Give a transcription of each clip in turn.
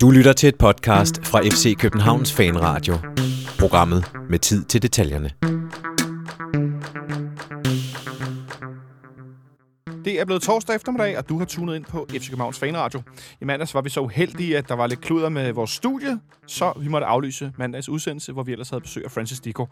Du lytter til et podcast fra FC Københavns Fanradio. Programmet med tid til detaljerne. Det er blevet torsdag eftermiddag, og du har tunet ind på FC Københavns Fanradio. I mandags var vi så uheldige, at der var lidt kluder med vores studie, så vi måtte aflyse mandags udsendelse, hvor vi ellers havde besøg af Francis Dico.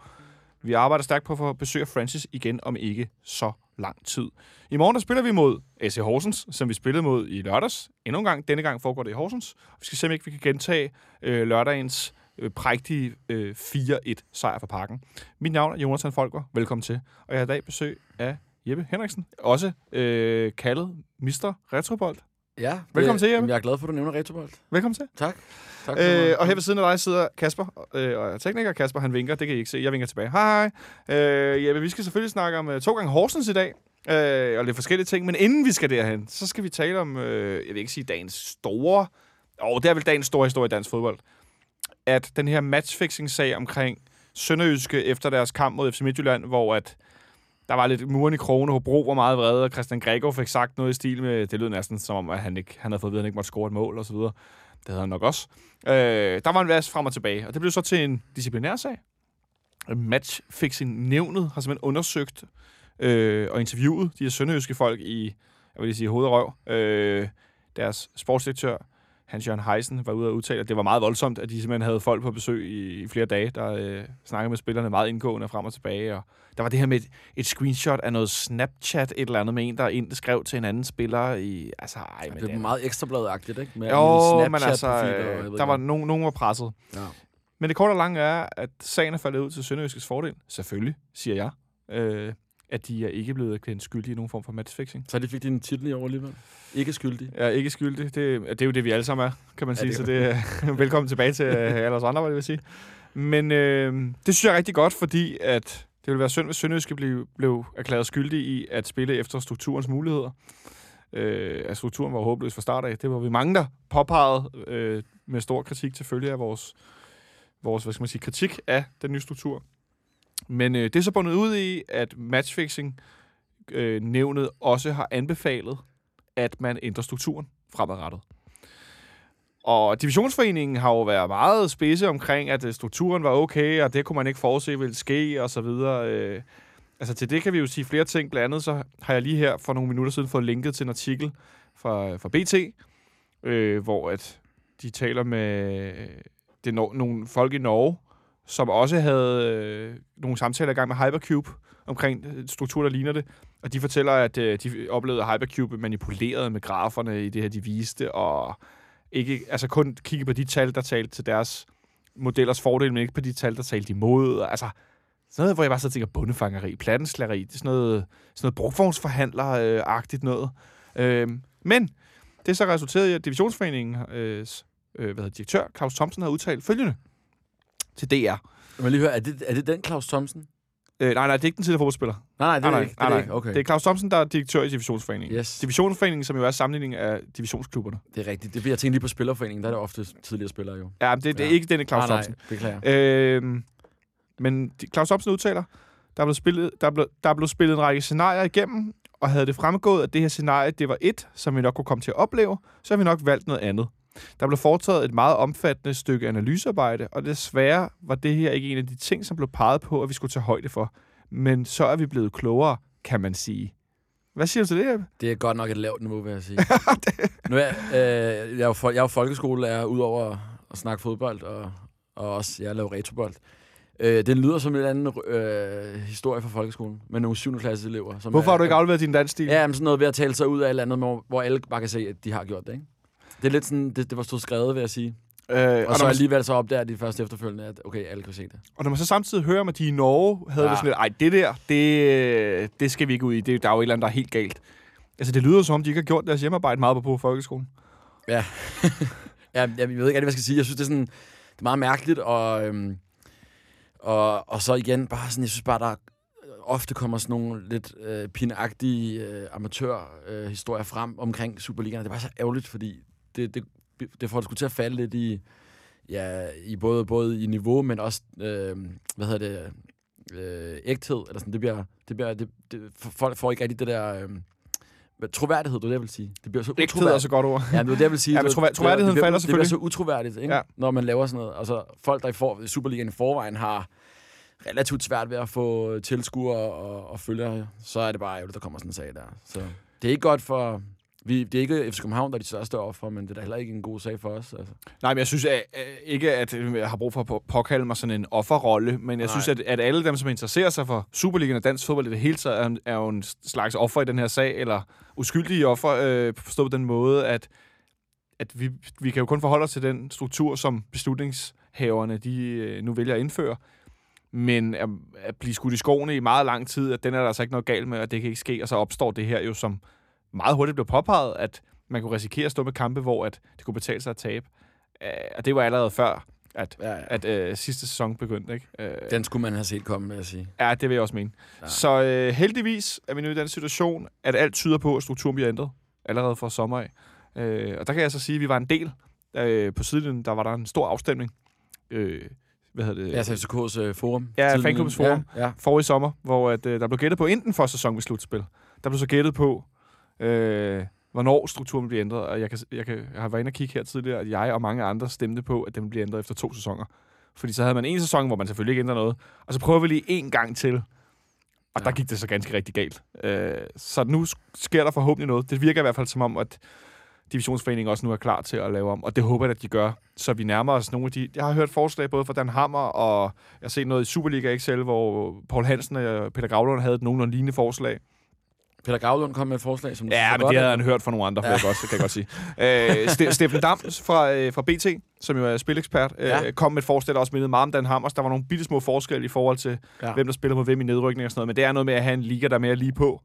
Vi arbejder stærkt på at få besøg af Francis igen om ikke så lang tid. I morgen der spiller vi mod AC Horsens, som vi spillede mod i lørdags. Endnu en gang. Denne gang foregår det i Horsens. Vi skal se, om ikke vi kan gentage øh, lørdagens øh, prægtige øh, 4-1 sejr for parken. Mit navn er Jonathan Folker. Velkommen til. Og jeg har i dag besøg af Jeppe Henriksen. Også øh, kaldet Mr. Retrobold. Ja, Velkommen det, til, Jeppe. Jeg er glad for, at du nævner Retrobold. Velkommen til. Tak. tak Øh, og her ved siden af dig sidder Kasper, øh, og tekniker Kasper, han vinker, det kan I ikke se, jeg vinker tilbage. Hej, hej. Øh, Jeppe, vi skal selvfølgelig snakke om øh, to gange Horsens i dag, øh, og lidt forskellige ting, men inden vi skal derhen, så skal vi tale om, øh, jeg vil ikke sige dagens store, og det er vel dagens store historie i dansk fodbold, at den her matchfixing-sag omkring Sønderjyske efter deres kamp mod FC Midtjylland, hvor at der var lidt muren i krone, Hobro var meget vrede, og Christian Gregor fik sagt noget i stil med, det lød næsten som om, at han, ikke, han havde fået at vide, at han ikke måtte score et mål og så videre. Det havde han nok også. Øh, der var en vers frem og tilbage, og det blev så til en disciplinær sag. Matchfixing-nævnet har simpelthen undersøgt øh, og interviewet de her sønderjyske folk i, jeg vil lige sige, hovedrøv. Øh, deres sportsdirektør, Hans Jørgen Heisen, var ude og udtale, at det var meget voldsomt, at de simpelthen havde folk på besøg i, i flere dage, der øh, snakkede med spillerne meget indgående frem og tilbage. Og der var det her med et, et screenshot af noget Snapchat, et eller andet med en, der ind, skrev til en anden spiller i... Altså, ej, men Det er meget ekstrabladet-agtigt, ikke? Med jo, men altså, og øh, der var nogen, nogen var presset. Ja. Men det korte og lange er, at sagen er faldet ud til Sønderjyskets fordel. Selvfølgelig, siger jeg. Øh, at de er ikke blevet kendt skyldige i nogen form for matchfixing. Så de fik din titel i år alligevel. Ikke skyldig. Jeg er ikke skyldig. Det, det er jo det, vi alle sammen er, kan man Ja, sige. det så det er velkommen tilbage til øh, alle os andre, hvad det vil sige. Men øh, det synes jeg er rigtig godt, fordi at det ville være synd, hvis Sønderjyske blev, blev erklæret skyldig i at spille efter strukturens muligheder. Øh, at strukturen var håbløs fra start af. Det var vi mange, der påpegede øh, med stor kritik til følge af vores, vores hvad skal man sige, kritik af den nye struktur. Men øh, det er så bundet ud i, at matchfixing øh, nævnet også har anbefalet, at man ændrer strukturen fremadrettet. Og divisionsforeningen har jo været meget spidse omkring, at øh, strukturen var okay, og det kunne man ikke forudse ville ske, og så videre. Øh, altså til det kan vi jo sige flere ting. Blandt andet så har jeg lige her for nogle minutter siden fået linket til en artikel fra, øh, fra BT, øh, hvor at de taler med øh, det no- nogle folk i Norge, som også havde øh, nogle samtaler i gang med Hypercube omkring øh, struktur, der ligner det. Og de fortæller, at øh, de oplevede at Hypercube manipuleret med graferne i det her, de viste, og ikke, altså kun kigge på de tal, der talte til deres modellers fordel, men ikke på de tal, der talte imod. Altså, sådan noget, hvor jeg bare så tænker, bundefangeri, plattenslageri, det er sådan noget, sådan noget brugvognsforhandler-agtigt noget. Øh, men det er så resulteret i, at divisionsforeningens øh, hvad hedder, direktør Claus Thomsen har udtalt følgende til DR. Må lige høre, er det, er det den Claus Thomsen? Øh, nej, nej, det er ikke den tidligere fodboldspiller. Nej, nej, det er nej, ikke. Det er det ikke. Okay. Det er Claus Thomsen, der er direktør i Divisionsforeningen. Yes. Divisionsforeningen, som jo er sammenligning af divisionsklubberne. Det er rigtigt. Det bliver jeg tænkt lige på Spillerforeningen. Der er det ofte tidligere spillere jo. Ja, men det, det er Ja. ikke denne Claus nej, Thomsen. nej, beklager. Øh, men Claus Thomsen udtaler, der er, blevet spillet, der, er blevet, der er blevet spillet en række scenarier igennem, og havde det fremgået, at det her scenarie det var et, som vi nok kunne komme til at opleve, så har vi nok valgt noget andet. Der blev foretaget et meget omfattende stykke analysearbejde, og desværre var det her ikke en af de ting, som blev peget på, at vi skulle tage højde for. Men så er vi blevet klogere, kan man sige. Hvad siger du til det, Jeppe? Det er godt nok et lavt niveau, vil jeg sige. nu er, jeg, øh, jeg, er jo, jeg er jo folkeskolelærer, udover at snakke fodbold, og, og også jeg laver retrobold. Øh, den lyder som en eller anden øh, historie fra folkeskolen, med nogle 7. klasse elever. Som Hvorfor er, har du ikke afleveret din dansstil? Ja, men sådan noget ved at tale sig ud af et eller andet, hvor, hvor alle bare kan se, at de har gjort det, ikke? Det er lidt sådan, det, det var stået skrevet, vil jeg sige. Øh, Og, og, så man, alligevel så opdager de først efterfølgende, at okay, alle kan se det. og når man så samtidig hører om, at de i Norge havde ja. Det sådan lidt, ej, det der, det, det skal vi ikke ud i. Det, der er jo et eller andet, der er helt galt. Altså, det lyder som om, de ikke har gjort deres hjemmearbejde meget på, folkeskolen. Ja. ja, jeg ved ikke hvad jeg skal sige. Jeg synes, det er, sådan, det er meget mærkeligt, og, øhm, og, og så igen, bare sådan, jeg synes bare, der ofte kommer sådan nogle lidt øh, pinagtige øh, amatørhistorier øh, frem omkring Superligaen. Det er bare så ærgerligt, fordi det, det, det får det sgu til at falde lidt i, ja, i både, både i niveau, men også, øh, hvad hedder det, øh, ægthed. Eller sådan. Det bliver, det bliver, det, det, folk får ikke rigtig det der, øh, troværdighed, det er det, jeg vil sige. Det bliver så Ægthed er så godt ord. Ja, det er det, jeg vil sige. Ja, men Det- trovær- det- troværdigheden det, bliver- falder Det bliver selvfølgelig. så utroværdigt, ikke? Ja. når man laver sådan noget. Altså, folk, der i, for, Superligaen i forvejen har relativt svært ved at få tilskuere og, og følgere, så er det bare ærgerligt, der kommer sådan en sag der. Så det er ikke godt for... Vi, det er ikke FC København, der er de største offer, men det er da heller ikke en god sag for os. Altså. Nej, men jeg synes at, at, ikke, at jeg har brug for at på- påkalde mig sådan en offerrolle, men jeg Nej. synes, at, at alle dem, som interesserer sig for Superligaen og dansk fodbold i det hele taget, er, en- er jo en slags offer i den her sag, eller uskyldige offer, øh, forstået på den måde, at, at vi, vi kan jo kun forholde os til den struktur, som beslutningshaverne de, øh, nu vælger at indføre. Men at, at blive skudt i skoene i meget lang tid, at den er der altså ikke noget galt med, og det kan ikke ske, og så opstår det her jo, som meget hurtigt blev påpeget, at man kunne risikere at stå med kampe, hvor at det kunne betale sig at tabe. Øh, og det var allerede før, at, Ja, ja. at øh, sidste sæson begyndte. Ikke? Øh, Den skulle man have set komme, vil jeg sige. Ja, det vil jeg også mene. Ja. Så øh, heldigvis er vi nu i den situation, at alt tyder på, at strukturen bliver ændret allerede fra sommer af. Øh, og der kan jeg så sige, at vi var en del. Øh, på siden der var der en stor afstemning. Øh, hvad hedder det? Ja, så FCK's øh, forum. Ja, fanklubbens forum. Ja, ja. forrige sommer, hvor at, øh, der blev gættet på enten første sæson med slutspil. Der blev så gættet på, øh, hvornår strukturen bliver ændret. Og jeg, kan, jeg, kan, jeg har været inde og kigge her tidligere, at jeg og mange andre stemte på, at den bliver ændret efter to sæsoner. Fordi så havde man en sæson, hvor man selvfølgelig ikke ændrer noget. Og så prøver vi lige en gang til. Og ja. Der gik det så ganske rigtig galt. Øh, så nu sk- sker der forhåbentlig noget. Det virker i hvert fald som om, at divisionsforeningen også nu er klar til at lave om. Og det håber jeg, at de gør. Så vi nærmer os nogle af de... Jeg har hørt forslag både fra Dan Hammer, og jeg har set noget i Superliga Excel, hvor Paul Hansen og Peter Gravlund havde et nogenlunde lignende forslag. Peter Gravlund kom med et forslag, som Ja, men godt, det havde han hørt fra nogle andre, ja. jeg godt, kan jeg godt sige. Øh, Ste- Steffen Dams fra, øh, fra BT, som jo er spilekspert, øh, Ja. kom med et forslag, der også mindede meget om Dan Hammers. Der var nogle bitte små forskelle i forhold til, ja. Hvem der spiller mod hvem i nedrykning og sådan noget. Men det er noget med at have en liga, der er mere lige på.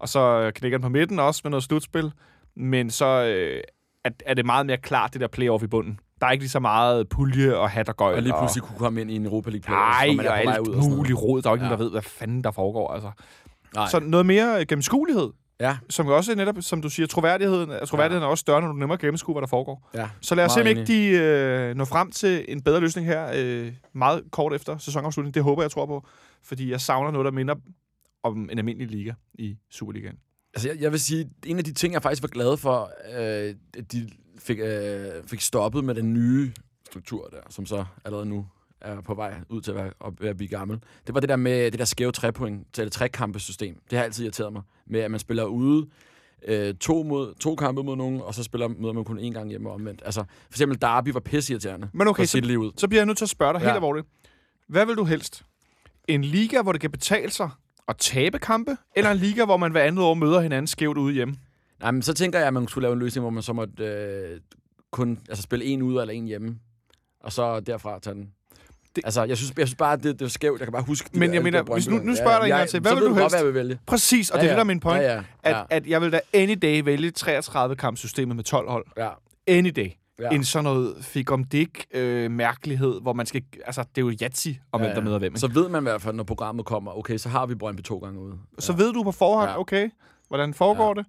Og så knækker den på midten også med noget slutspil. Men så øh, er, er det meget mere klart, det der playoff i bunden. Der er ikke lige så meget pulje og hat og gøjl. Og lige pludselig kunne komme ind i en Europa League Nej, og på vej alt ud og muligt råd. Der er jo ikke. Ja. nogen, der ved, hvad fanden der foregår. Altså. Nej. Så noget mere øh, gennemskuelighed, Ja, som også netop, som du siger, troværdigheden, troværdigheden er også større, når du nemmere kan gennemskue, hvad der foregår. ja. Så lad os se, om ikke de øh, når frem til en bedre løsning her øh, meget kort efter sæsonafslutningen. Det håber jeg, tror på. Fordi jeg savner noget, der minder om en almindelig liga i Superligaen. Altså, jeg, jeg vil sige, en af de ting, jeg faktisk var glad for, øh, at de fik, øh, fik stoppet med den nye struktur der, som så allerede nu er på vej ud til at, være, at, blive gammel. Det var det der med det der skæve trepoint, til det trekampesystem. Det har altid irriteret mig. Med at man spiller ude øh, to, mod, to kampe mod nogen, og så spiller, møder man kun én gang hjemme og omvendt. Altså, for eksempel Derby var pisseirriterende. Men okay, at så- lige ud. Så bliver jeg nødt til at spørge dig. Ja. helt alvorligt. Hvad vil du helst? En liga, hvor det kan betale sig at tabe kampe, eller en liga, hvor man hver andet år møder hinanden skævt ude hjemme? Nej, men så tænker jeg, at man skulle lave en løsning, hvor man så måtte øh, kun altså, spille en ude eller en hjemme, og så derfra tage den. Det- altså, jeg synes, jeg synes bare, det, det er skævt. Jeg kan bare huske... de Men der- jeg mener, der hvis nu- nu spørger jeg dig en gang til. Hvad vil du godt, helst? jeg vil vælge. Præcis, og det er det, der er min point. Ja, ja, At, ja, at jeg vil da any day vælge 33-kampsystemet med 12 hold. ja, Any day. ja. end sådan noget fik om dik øh, mærkelighed, hvor man skal... Altså, det er jo Yatsi, om Ja, hvem der ja. møder hvem. Så ved man i hvert fald, når programmet kommer, okay, så har vi Brøndby to gange ude. Så ved du på forhånd, Ja. okay, hvordan foregår Ja. det.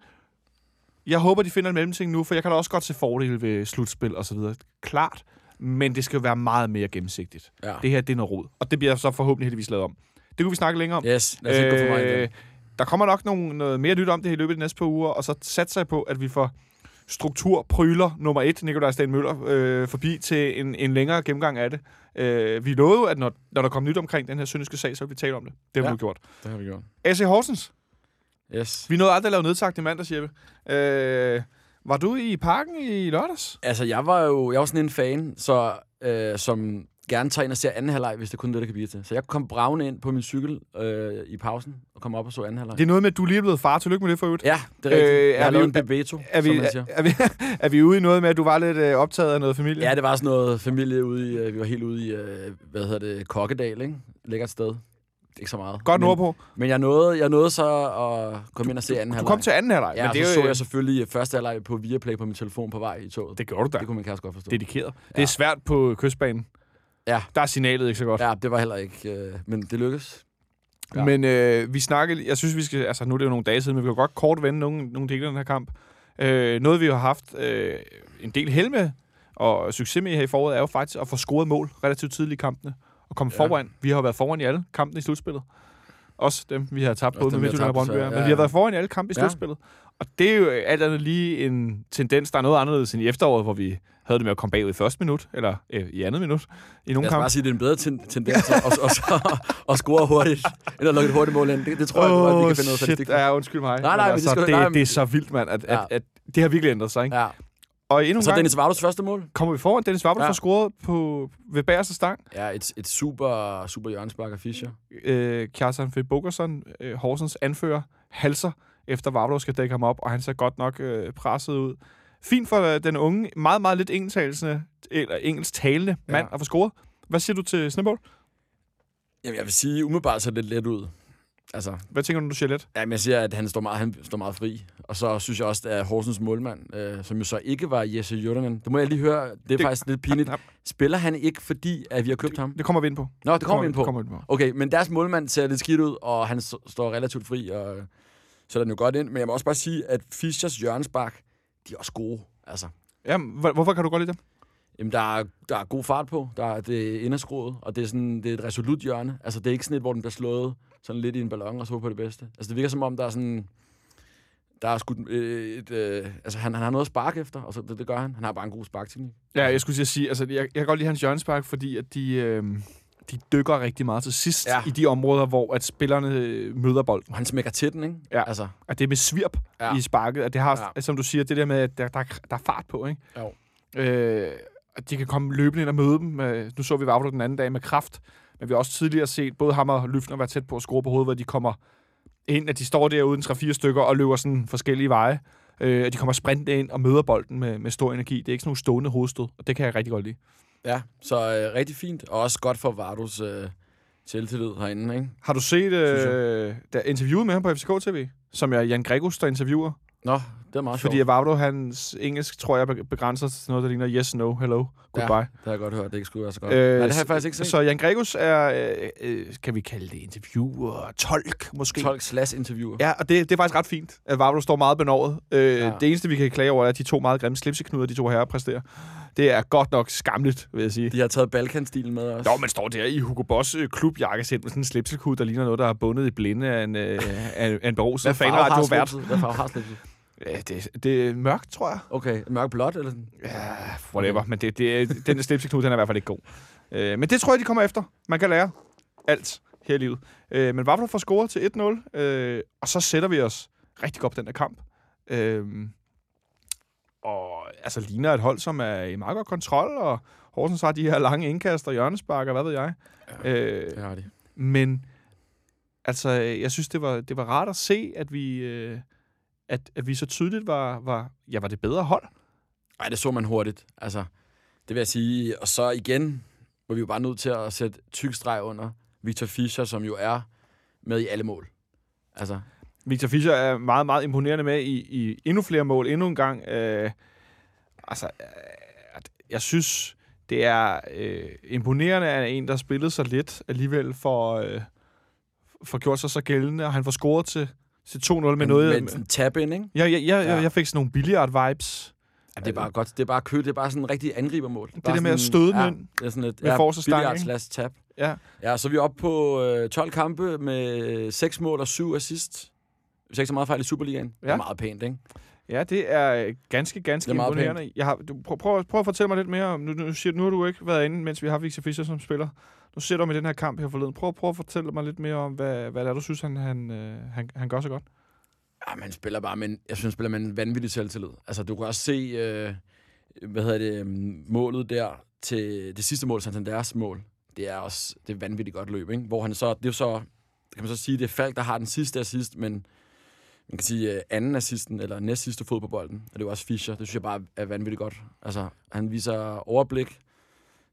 Jeg håber, de finder en mellemting nu, for jeg kan da også godt se fordele ved slutspil og så videre. Klart. Men det skal jo være meget mere gennemsigtigt. Ja. Det her, det er noget rod. Og det bliver så forhåbentlig heldigvis lavet om. Det kunne vi snakke længere om. Yes, lad os ikke gå for meget Øh. Der kommer nok nogle, noget mere nyt om det her i løbet af de næste par uger, og så satser jeg på, at vi får strukturpryler nummer et, Nikolaj Sten Møller, øh, forbi til en, en længere gennemgang af det. Øh, vi lovede at når, når der kom nyt omkring den her syndiske sag, så vil vi tale om det. Det har Ja. vi gjort. Det har vi gjort. AC Horsens. Yes. Vi nåede aldrig at lave nedsagt i mandags, Jeppe. Øh, var du i parken i lørdags? Altså, jeg var jo jeg var sådan en fan, så, øh, som gerne tager ind og ser anden halvleg, hvis det kun er det, der kan blive til. Så jeg kom bravende ind på min cykel øh, i pausen, og kom op og så anden halvleg. Det er noget med, at du lige er blevet far. Tillykke med det for øvrigt. Ja, det er rigtigt. Øh, er jeg har vi- en bebeto, Er vi, er, er, vi, er vi ude i noget med, at du var lidt øh, optaget af noget familie? Ja, det var sådan noget familie ude i, øh, vi var helt ude i, øh, hvad hedder det, Kokkedal, ikke? Lækkert sted. Ikke så meget. Godt men, nordpå. Men jeg nåede, jeg nåede så at komme ind og se anden Du halvleg. kom til anden halvleg. Ja, men det så jo, så jeg selvfølgelig første halvleg på Viaplay på min telefon på vej i toget. Det gjorde du da. det kunne min kæreste godt forstå. Dedikeret. Det Ja. er svært på kystbanen. Ja. Der er signalet ikke så godt. Ja, det var heller ikke, øh, men det lykkedes. Ja. Men øh, vi snakkede, jeg synes, vi skal, altså nu er det jo nogle dage siden, men vi kan godt kort vende nogle, nogle dele af den her kamp. Øh, noget, vi har haft øh, en del held med, og succes med her i foråret, er jo faktisk at få scoret mål relativt tidligt i kampene, og komme ja. Ja. foran. Vi har været foran i alle kampene i slutspillet. Også dem, vi har tabt både med Midtjylland og Brøndby. Ja, ja, Men vi har ja. været foran i alle kampe i Ja. slutspillet. Og det er jo alt andet lige en tendens, der er noget anderledes end i efteråret, hvor vi havde det med at komme bagud i første minut, eller øh, i andet minut, i nogle Lad os kampe. bare sige, at det er en bedre ten- tendens at, at, at, at score hurtigt, end at lukke et hurtigt mål ind. Det, det tror jeg, oh, vi kan finde noget statistik ja, undskyld mig. Nej, nej, Men men det altså, skal- det, nej, men- det er så vildt, mand, at, Ja. at, at det har virkelig ændret sig. Ikke? Ja. Og endnu Og så gang Dennis Vardos første mål. kommer vi foran. Dennis Vabel ja. Får scoret på, ved bagerste stang. Ja, et, et super, super hjørnespark af Fischer. Øh, Kjartan Fed Bogerson, øh, Horsens anfører, halser efter Vavlo skal dække ham op, og han ser godt nok øh, presset ud. Fint for øh, den unge, meget, meget lidt engelsktalende, eller engelsktalende Ja. mand at få scoret. Hvad siger du til Snebold? Jamen, jeg vil sige, umiddelbart det lidt let ud. Altså, Hvad tænker du, du siger lidt? jamen, jeg siger, at han står meget, han står meget fri. Og så synes jeg også, at Horsens målmand, øh, som jo så ikke var Jesse Jurdanen, det må jeg lige høre, det er Det- det, faktisk lidt pinligt. Ja, Spiller han ikke, fordi at vi har købt ham? Det kommer vi ind på. Nå, det kommer vi ind på. Det kommer ind på. Okay, men deres målmand ser lidt skidt ud, og han står relativt fri, og øh, sætter den jo godt ind. Men jeg må også bare sige, at Fischers hjørnespark, de er også gode. Altså, Jamen, hvor- hvorfor kan du godt lide dem? Jamen, der er, der er god fart på. Der er, det er inderskruet, og det er, sådan, det er et resolut hjørne. Altså, det er ikke sådan et, hvor den bliver slået sådan lidt i en ballon og så på det bedste. Altså, det virker som om, der er sådan... Der er skudt øh, et... Øh, altså, han, han har noget at sparke efter, og så, det, det gør han. Han har bare en god sparkteknik. Ja, jeg skulle sige, altså, jeg, jeg kan godt lide hans hjørnespark, fordi at de, øh, de dykker rigtig meget til sidst ja. I de områder, hvor at spillerne øh, møder bolden. Han smækker til den, ikke? Ja. Altså, At det er med svirp ja. I sparket, at det har, ja. Som du siger, det der med, at der, der, der er fart på, ikke? Jo. Øh, at de kan komme løbende ind og møde dem. Øh, nu så vi Vavlo den anden dag med kraft, men vi har også tidligere set både ham og Lyfner være tæt på at score på hovedet, hvor de kommer ind, at de står derude en 3-4 stykker og løber sådan forskellige veje. Øh, at de kommer sprint ind og møder bolden med, med stor energi. Det er ikke sådan nogle stående hovedstød, og det kan jeg rigtig godt lide. ja, så øh, rigtig fint. Og også godt for Vardos øh, selvtillid herinde, ikke? Har du set øh, der interviewet med ham på FCK TV? Som er Jan Gregus, der interviewer. Nå, det er meget Fordi sjovt. Avado, hans engelsk, tror jeg, begrænser sig til noget, der ligner yes, no, hello, goodbye. Det har jeg godt hørt, det ikke skulle være så godt. Øh, Nej, det har jeg faktisk ikke set. Så Jan Gregus er, øh, øh, kan vi kalde det interviewer, tolk måske? 12 slash interviewer. Ja, og det, det er faktisk ret fint, Vavlo står meget benovet. Øh, ja. Ja. Det eneste, vi kan klage over, er, at de to meget grimme slipseknuder, de to herrer præsterer. Det er godt nok skamligt, vil jeg sige. De har taget Balkan-stilen med også. Nå, man står der i Hugo Boss øh, klubjakkesæt med sådan en slipsekud, der ligner noget, der er bundet i blinde af en, øh, af, af en beruset fanradio-vært. Hvad farve har slipset? Ja, det, det er mørkt, tror jeg. Okay, mørk blåt eller sådan? Ja, whatever. Men det, det, den slipseknude, den er i hvert fald ikke god. Øh, men det tror jeg, de kommer efter. Man kan lære alt her i livet. Øh, men Vavlo får scoret til 1-0, øh, og så sætter vi os rigtig godt på den der kamp. Øh, og altså ligner et hold, som er i meget godt kontrol, og Horsens har de her lange indkast og hjørnesparker, hvad ved jeg. Øh, Det har de. men altså, jeg synes, det var, det var rart at se, at vi, øh, at, at vi så tydeligt var, var, ja, var det bedre hold. Ej, det så man hurtigt. Altså, det vil jeg sige. Og så igen var vi jo bare nødt til at sætte tyk streg under Victor Fischer, som jo er med i alle mål. Altså, Victor Fischer er meget, meget imponerende med i, i endnu flere mål, endnu en gang. Øh, altså, øh, jeg synes, det er øh, imponerende, at en, der har spillet så lidt, alligevel får, øh, får gjort sig så gældende, og han får scoret til, til 2-0 med men, noget... Sådan tap ind, ikke? jeg, jeg, jeg, Ja. jeg fik sådan nogle billiard-vibes Ja, det er bare godt. Det er bare kø. Det er bare sådan en rigtig angribermål. Det bare der med at støde den ja, ind Det er sådan et med forreste stang, billiard ikke? slash tap. Ja. Ja, så er vi oppe på øh, 12 kampe med 6 mål og 7 assist. Hvis jeg ikke så meget fejl i Superligaen. Det Ja. er meget pænt, ikke? Ja, det er øh, ganske, ganske Det er imponerende. Jeg har, du, prøv, prøv, prøv at fortælle mig lidt mere om, nu, nu, siger, nu har du ikke været inde, mens vi har Victor Fischer som spiller. Nu ser du med den her kamp her forleden. Prøv, prøv at fortælle mig lidt mere om, hvad, hvad det er, du synes, han, han, øh, han, han gør så godt. Ja, man spiller bare med en, jeg synes, han spiller med en vanvittig selvtillid. Altså, du kan også se, øh, hvad hedder det, øhm, målet der til det sidste mål, Santanders mål. Det er også det er vanvittigt godt løb, ikke? Hvor han så, det er så, kan man så sige, det er Falk, der har den sidste assist, men man kan sige øh, anden assisten, eller næst sidste fod på bolden. Og det er jo også Fischer. Det synes jeg bare er vanvittigt godt. Altså, han viser overblik,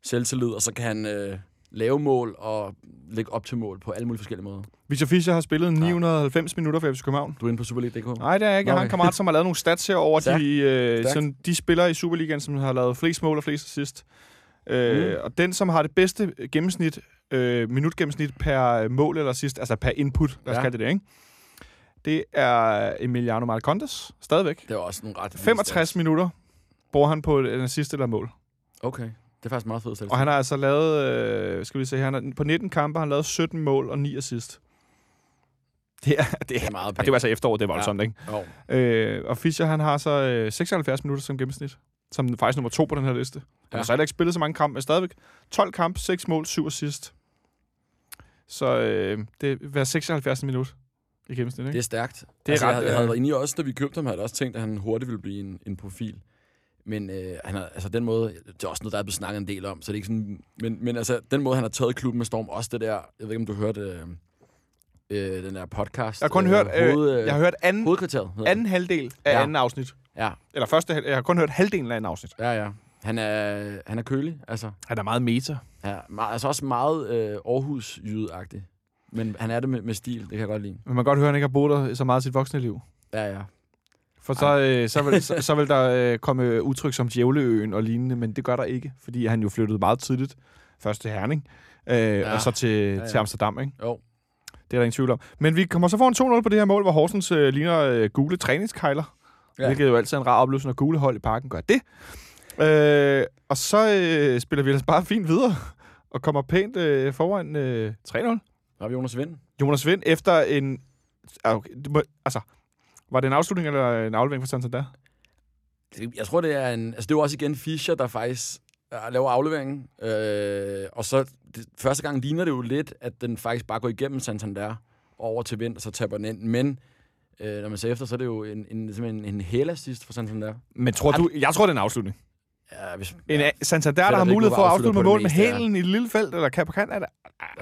selvtillid, og så kan han øh, lave mål og lægge op til mål på alle mulige forskellige måder. Victor Fischer har spillet 990 minutter for FC København. Du er inde på Superliga.dk? Nej, det er jeg ikke. Jeg har en kammerat, som har lavet nogle stats her over Stærkt. de, øh, sådan, de spillere i Superligaen, som har lavet flest mål og flest assist. Øh, Mm. Og den, som har det bedste gennemsnit, øh, minutgennemsnit per mål eller assist, altså per input, lad os Ja. kalde det det, ikke? Det er Emiliano Marcondes, stadigvæk. Det var også nogle ret... vilde 65 stats. minutter bruger han på en assist eller mål. Okay, det er faktisk meget fedt Og han har altså lavet, øh, skal vi se her, han har, på 19 kampe har han lavet 17 mål og 9 assist. Det er, det Det er, er meget pænt. det var altså efteråret, det er voldsomt, ja. ikke? Jo. Øh, og Fischer, han har så øh, 76 minutter som gennemsnit. Som faktisk nummer to på den her liste. Han Ja. har så heller ikke spillet så mange kampe, men stadigvæk 12 kampe, 6 mål, 7 assist. Så øh, det er 76 minut i gennemsnit, ikke? Det er stærkt. Det er altså, ret, jeg, jeg havde øh, været inde i også, da vi købte ham, havde jeg også tænkt, at han hurtigt ville blive en, en profil. Men øh, han har, altså den måde, det er også noget, der er blevet snakket en del om, så det er ikke sådan, men, men altså den måde, han har taget klubben med storm, også det der, jeg ved ikke, om du hørte øh, øh, den der podcast. Jeg har kun hørt, øh, hoved, øh, jeg har hørt anden, anden halvdel af Ja. anden afsnit. Ja, Eller første, jeg har kun hørt halvdelen af anden afsnit. ja, ja. Han er, han er kølig, altså. Han er meget meta. Ja, meget, altså også meget øh, aarhus agtig Men han er det med, med stil, det kan jeg godt lide. Men man kan godt høre, at han ikke har boet der så meget i sit voksne liv. Ja, ja. For så, øh, så, vil, så, så vil der øh, komme udtryk som Djævleøen og lignende, men det gør der ikke, fordi han jo flyttede meget tidligt. Først til Herning, øh, ja. og så til, ja, ja. til Amsterdam, ikke? Jo. Det er der ingen tvivl om. Men vi kommer så en 2-0 på det her mål, hvor Horsens øh, ligner øh, gule træningskejler. Ja. Hvilket jo altid er en rar oplevelse, når gule hold i parken gør det. Øh, og så øh, spiller vi ellers bare fint videre, og kommer pænt øh, foran øh, 3-0. Der har vi Jonas Vind. Jonas Vind efter en... Ah, Okay, må, altså, var det en afslutning eller en aflevering for Santander? Jeg tror, det er en... Altså, det er jo også igen Fischer, der faktisk øh, laver afleveringen. Øh, og så det, første gang ligner det jo lidt, at den faktisk bare går igennem Santander over til Vind, og så taber den ind. Men øh, når man ser efter, så er det jo en, en, simpelthen en hælassist for Santander. Men tror du... Jeg tror, det er en afslutning. Ja, hvis, En ja. ja. Santander, der har det mulighed for at afslutte med mål det med ja. hælen i et lille felt, eller kan på kanten af det.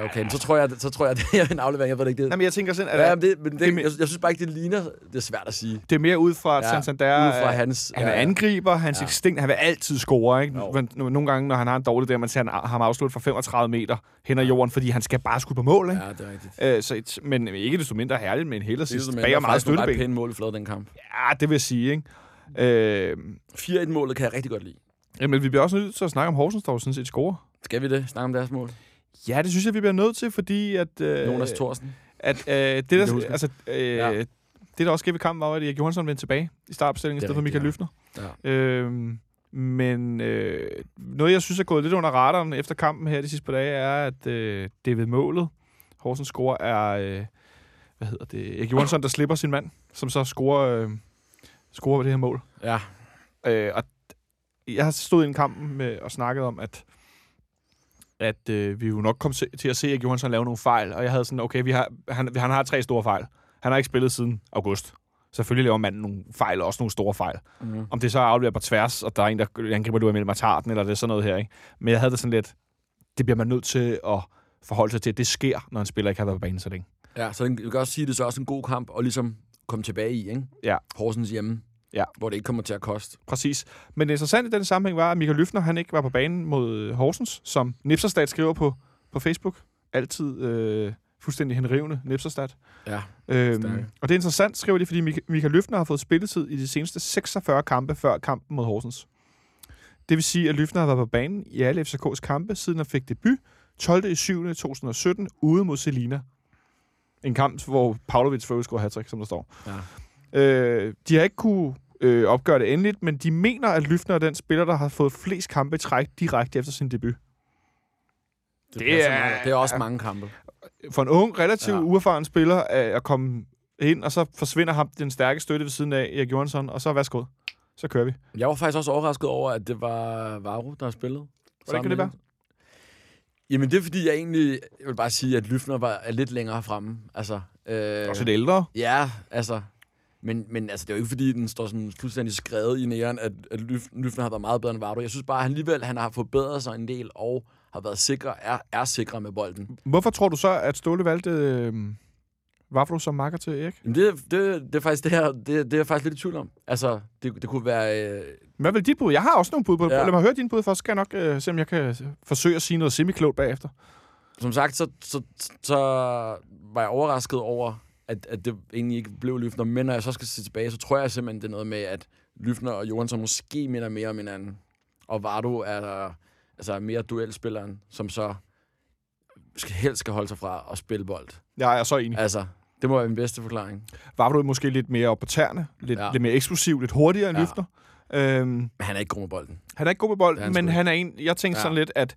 Okay, men så tror jeg, så tror jeg, det er en aflevering. Jeg ved det ikke. Det, Jamen, jeg tænker sådan, at ja, ja, men det, men det, det er jeg, jeg, synes bare ikke, det ligner... Det er svært at sige. det er mere ud fra, at Ja, Santander... Ud fra hans... Han er ja, ja. angriber, hans Ja. ja. instinkt, han vil altid score, ikke? Men nogle gange, når han har en dårlig der, man ser han- ham afslutte fra 35 meter hen ad jorden, fordi han skal bare skyde på mål, ikke? Ja, det er rigtigt. Ja. Øh, så, et- men ikke desto mindre herligt med en hel assist. Det er meget støtteben. pæne mål, vi flade den kamp. Ja, det vil jeg sige, ikke? Øh, 4-1-målet kan jeg rigtig godt lide. Jamen, vi bliver også nødt til at snakke om Horsens, der jo sådan set scorer. Skal vi det? Snakke om deres mål? Ja, det synes jeg, vi bliver nødt til, fordi at... Øh, Jonas Thorsen. At øh, det, der, altså, øh, Ja. ja. det, der også skete ved kampen, var, at Erik Johansson vendte tilbage i startopstillingen, i Det er stedet for Michael rigtigt, Lyfner. Ja. Øhm, men øh, noget, jeg synes er gået lidt under radaren efter kampen her de sidste par dage, er, at øh, det er ved målet. Horsens score er, øh, hvad hedder det, Erik Johansson, der slipper sin mand, som så scorer, øh, scorer ved det her mål. Ja. Øh, og jeg har stået i en kamp med og snakket om, at at øh, vi jo nok kom til at se, at Johansson lave nogle fejl. Og jeg havde sådan, okay, vi har, han, han har tre store fejl. Han har ikke spillet siden august. Selvfølgelig laver manden nogle fejl, og også nogle store fejl. Mm. Om det så er afleveret på tværs, og der er en, der angriber du imellem Martarten, eller det er sådan noget her, ikke? Men jeg havde det sådan lidt, det bliver man nødt til at forholde sig til, at det sker, når en spiller ikke har været på banen så længe. Ja, så jeg kan også sige, at det er så også en god kamp at ligesom komme tilbage i, ikke? Ja. Horsens hjemme. Ja. Hvor det ikke kommer til at koste. Præcis. Men det interessante i den sammenhæng var, at Michael Lyfner, han ikke var på banen mod øh, Horsens, som Nipserstad skriver på, på Facebook. Altid øh, fuldstændig henrivende Nipserstad. Ja. Øhm, og det er interessant, skriver de, fordi Michael Løfner har fået spilletid i de seneste 46 kampe før kampen mod Horsens. Det vil sige, at Løfner har været på banen i alle FCK's kampe, siden han fik debut 12. i 7. 2017 ude mod Selina. En kamp, hvor Pavlovic for øvrigt hat som der står. Ja. Øh, de har ikke kunne øh, opgøre det endeligt, men de mener, at Løfner er den spiller, der har fået flest kampe i træk direkte efter sin debut. Det, Det er, det er også mange kampe. for en ung, relativt Ja. uerfaren spiller at, at komme ind, og så forsvinder ham den stærke støtte ved siden af Erik Johansson, og så værsgo. Så kører vi. Jeg var faktisk også overrasket over, at det var Varo, der spillede. Hvordan kan det være? Jamen, det er fordi, jeg egentlig jeg vil bare sige, at Lyfner var er lidt længere fremme. Altså, øh, Også lidt ældre. Ja, altså... Men, men altså, det er jo ikke, fordi den står sådan fuldstændig skrevet i næren, at, at Lyfner har været meget bedre end Vardo. Jeg synes bare, at han alligevel han har forbedret sig en del, og har været sikker, er, er sikre med bolden. Hvorfor tror du så, at Ståle valgte øh, Vafro som marker til Erik? Jamen, det, det, det er faktisk det her, det, det er jeg faktisk lidt i tvivl om. Altså, det, det kunne være... Øh, Hvad vil dit bud? Jeg har også nogle bud på det. Ja. Lad mig høre din bud først, så skal jeg nok øh, se, om jeg kan forsøge at sige noget semiklogt bagefter. som sagt, så, så, så var jeg overrasket over, at, at det egentlig ikke blev Lyfner. Men når jeg så skal se tilbage, så tror jeg simpelthen, det er noget med, at Lyfner og Johansson måske minder mere om hinanden. Og Vardo er altså mere duelspilleren, som så skal, helst skal holde sig fra at spille bold. Jeg er så enig. Ja. Altså, det må være min bedste forklaring. Vafro måske lidt mere op på tæerne, lidt, Ja. ja. lidt mere eksplosiv, lidt hurtigere end Ja. ja. Løfter. Øhm, Men han er ikke god med bolden. han er ikke god med er bolden, han men han er en... Jeg tænkte Ja. ja. sådan lidt, at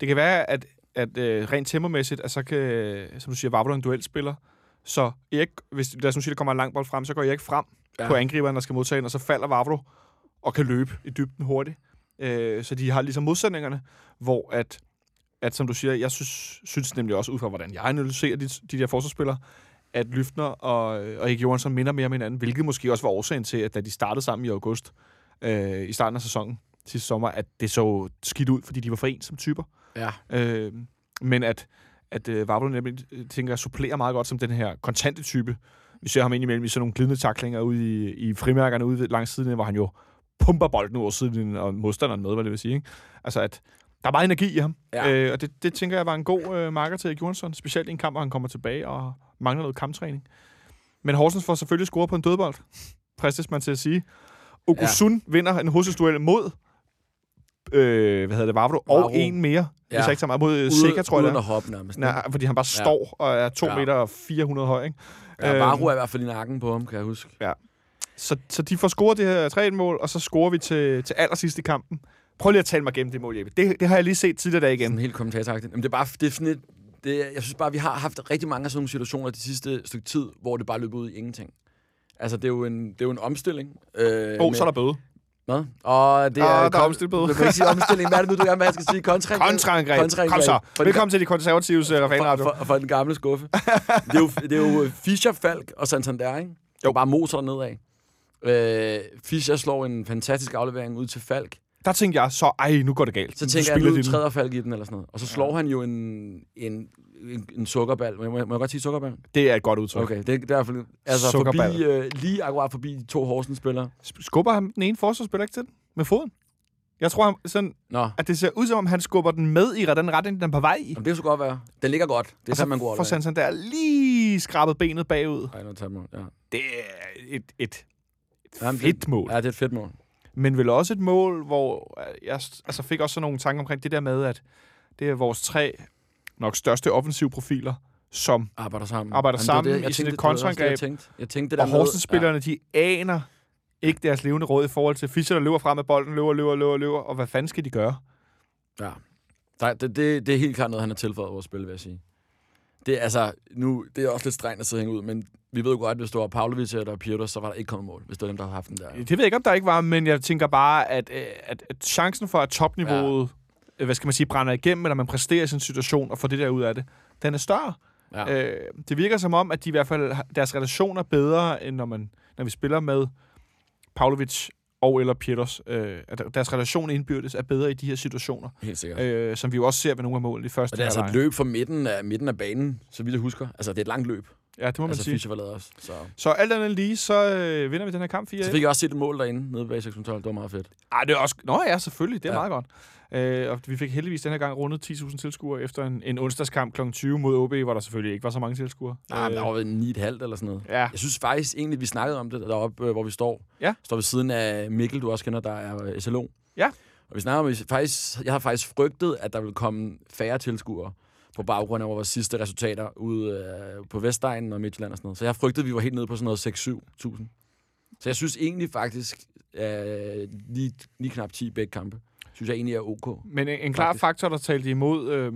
det kan være, at, at øh, rent tempermæssigt, at så kan, som du siger, Vavro er en duelspiller. Så Erik, hvis lad os nu sige, der kommer en lang bold frem, så går Erik frem Ja. på angriberen, der skal modtage den, og så falder Vavro og kan løbe i dybden hurtigt. Øh, så de har ligesom modsætningerne, hvor at, at som du siger, jeg synes, synes nemlig også ud fra, hvordan jeg analyserer de, de der forsvarsspillere, at Lyftner og, og Erik Johansson minder mere om hinanden, hvilket måske også var årsagen til, at da de startede sammen i august, øh, i starten af sæsonen sidste sommer, at det så skidt ud, fordi de var for en som typer. Ja. Øh, men at, at øh, Vavlo nemlig, øh, tænker supplerer meget godt som den her kontante type. Vi ser ham indimellem i sådan nogle glidende taklinger ude i, i frimærkerne ude langs siden, hvor han jo pumper bolden over siden og modstanderen med, hvad det vil sige. Ikke? Altså, at der er meget energi i ham. Ja. Øh, og det, det tænker jeg var en god øh, marker til Erik Johansson, specielt i en kamp, hvor han kommer tilbage og mangler noget kamptræning. Men Horsens får selvfølgelig scoret på en dødbold, fristes man til at sige. Okusun ja. vinder en hovedstødsduel mod øh, hvad hedder det, Vavro, og Vavro. en mere, ja. Ja. hvis jeg ikke tager meget, mod øh, Sega, tror jeg uden at hoppe nærmest. Nej, fordi han bare står og er 2 Ja. meter og 400 høj, ikke? Ja, Øhm, Varo er i hvert fald i nakken på ham, kan jeg huske. Så, så de får scoret det her 3 mål og så scorer vi til, til allersidst i kampen. Prøv lige at tale mig gennem det mål, Jeppe. Det, det har jeg lige set tidligere dag igen. Sådan helt kommentatoragtigt. Jamen, det er bare, det er sådan et, det, jeg synes bare, vi har haft rigtig mange af sådan nogle situationer de sidste stykke tid, hvor det bare løber ud i ingenting. Altså, det er jo en, det er jo en omstilling. Øh, oh, så er der bøde. Hvad? Og det Ah, er... Du kan ikke sige omstilling. Hvad er det nu, du gerne vil, jeg skal sige? Kontraangreb? Kontraangreb. Kontraangreb. Kom så. For den- Velkommen til de konservatives uh, for, Rafael-radio. for, for, den gamle skuffe. det, er jo, det er jo Fischer, Falk og Santander, ikke? Jo. bare motor nedad. Øh, Fischer slår en fantastisk aflevering ud til Falk. Der tænkte jeg så, ej, nu går det galt. Så tænker jeg, nu træder Falk i den eller sådan noget. Og så slår ja. han jo en, en, en, en sukkerball. Må jeg, må jeg godt sige sukkerball? Det er et godt udtryk. Okay, det, det er i hvert fald altså forbi, øh, lige akkurat forbi de to Horsens-spillere. Sp- Skubber han den ene forsvarsspiller ikke til den? Med foden? Jeg tror, han, sådan, Nå, at det ser ud som om, han skubber den med i den retning, den er på vej i. Jamen, det så godt være. Den ligger godt. Det er Og så fandme en god får aflevering. Santander lige skrabet benet bagud. Ej, jeg mål. Ja. Det er et, et, et Jamen, fedt mål. Ja, det er et fedt mål. Men vel også et mål, hvor øh, jeg altså fik også sådan nogle tanker omkring det der med, at det er vores tre nok største offensive profiler, som Arbejder sammen. Arbejder Jamen, det sammen det, i sådan et kontraangreb. Jeg tænkte, jeg tænkte det der og Horsens-spillerne, de aner ikke deres levende råd i forhold til Fischer, der løber frem med bolden, løber, løber, løber, løber, og hvad fanden skal de gøre? Ja. Nej, det, det, det er helt klart noget, han har tilføjet vores spil, vil jeg sige. Det er altså, nu, det er også lidt strengt at sidde ud, men vi ved jo godt, at hvis det var Pavlovic eller Pirtus, så var der ikke kommet mål, hvis det var dem, der havde haft den der. Det ved jeg ikke, om der ikke var, men jeg tænker bare, at, øh, at, at chancen for, at topniveauet, ja. Hvad skal man sige, brænder igennem, eller man præsterer i sin situation og får det der ud af det, den er større. Ja. Øh, det virker som om, at de i hvert fald deres relation er bedre, end når, man, når vi spiller med Pavlovic og eller Pieters. Øh, at deres relation indbyrdes er bedre i de her situationer, Helt sikkert. øh, som vi jo også ser ved nogle af målene i første Og det er altså et løb fra midten af, midten af banen, så vidt jeg husker. Altså, det er et langt løb, Ja, det må man altså sige. Fischer var lavet også. Så. Så alt andet lige, så øh, vinder vi den her kamp 4 så fik jeg også set et mål derinde, nede bag 612. Det var meget fedt. Ej, det er også... Nå ja, selvfølgelig. Det er ja. Meget godt. Øh, og vi fik heldigvis den her gang rundet 10.000 tilskuere efter en, en onsdagskamp kl. 20 mod OB, hvor der selvfølgelig ikke var så mange tilskuere. Nej, men der var vel 9,5 eller sådan noget. ja. Jeg synes faktisk egentlig, vi snakkede om det deroppe, øh, hvor vi står. Ja. Står ved siden af Mikkel, du også kender, der er øh, SLO. Ja. Og vi snakker om, faktisk, jeg har faktisk frygtet, at der vil komme færre tilskuere på baggrund af vores sidste resultater ude øh, på Vestegnen og Midtjylland og sådan noget. Så jeg har frygtet, at vi var helt nede på sådan noget 6-7.000. Så jeg synes egentlig faktisk, øh, lige, lige knap 10 begge kampe, synes jeg egentlig er ok. Men en, en klar Faktisk. faktor, der talte imod... Øh,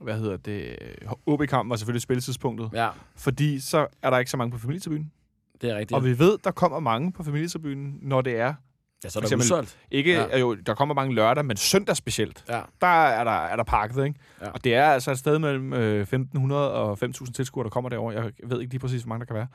hvad hedder det? OB-kampen var selvfølgelig spilletidspunktet. Ja, Fordi så er der ikke så mange på familietribunen. det er rigtigt. Og vi ved, der kommer mange på familietribunen, når det er. Ja, så er der udsolgt. Ikke, ja. jo, der kommer mange lørdag, men søndag specielt. Ja. Der er der, er der pakket, ikke? Ja. Og det er altså et sted mellem øh, 1.500 og 5.000 tilskuere, der kommer derover. Jeg ved ikke lige præcis, hvor mange der kan være.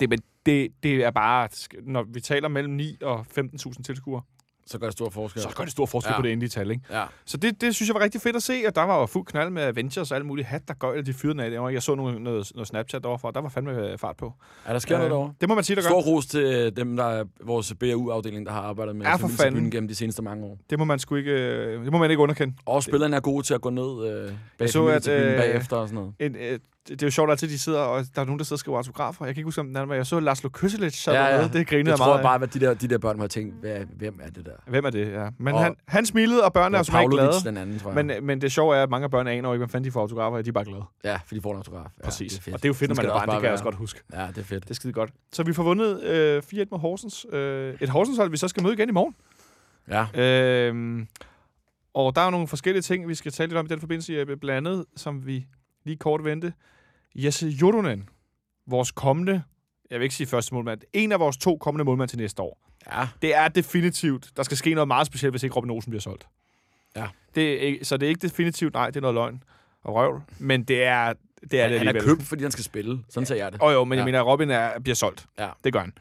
Det, men det, det er bare, når vi taler mellem 9 og 15.000 tilskuere, Så gør det stor forskel. så gør det stor forskel Ja. på det endelige tal, ikke? Ja. Så det, det synes jeg var rigtig fedt at se, og der var jo fuld knald med Avengers og alle mulige hat, der går de fyrede af derovre. Jeg så noget, noget, noget Snapchat derovre, og der var fandme fart på. Ja, der sker noget Øh, derovre. Det må man sige, der gør. Stor ros til dem, der er vores BAU-afdeling, der har arbejdet med Ja, for fanden. gennem de seneste mange år. Det må man sgu ikke, øh, det må man ikke underkende. Og spillerne er gode til at gå ned øh, bag Jeg så, at, øh, bagefter og sådan noget. En, øh, det, er jo sjovt altid, de sidder, og der er nogen, der sidder og skriver autografer. Jeg kan ikke huske, om den anden var. Jeg så Laszlo Kyselic sad ja, ja. det grinede jeg jeg tror meget bare, at de der, de der børn har tænkt, hvad, hvem er det der? Hvem er det, ja. Men Og- han, han smilede, og børnene er Og som ikke glade. Den anden, tror jeg. Men, men det sjove er, at mange af børnene aner ikke, hvad fanden de får autografer, af, de er bare glade. ja, fordi de får en autograf. Ja, Præcis. Det er fedt. og det er jo fedt, når man er barn, det kan jeg også godt huske. Ja, det er fedt. Det er skide godt. Så vi får vundet øh, 4-1 mod Horsens. Øh, et Horsens-hold, vi så skal møde igen i morgen. Ja. Øhm, og der er nogle forskellige ting, vi skal tale lidt om i den forbindelse, Jeppe. Blandt andet, som vi lige kort vente. Jesse Jodonen vores kommende, jeg vil ikke sige første målmand, en af vores to kommende målmænd til næste år. Ja. Det er definitivt, der skal ske noget meget specielt, hvis ikke Robin Olsen bliver solgt. Ja. Det er så det er ikke definitivt, nej, det er noget løgn og røvl, men det er det, er Han, det han er alligevel. købt, fordi han skal spille. Sådan ser jeg det. Og jo, men jeg Ja. mener, at Robin er, bliver solgt. Ja. Det gør han.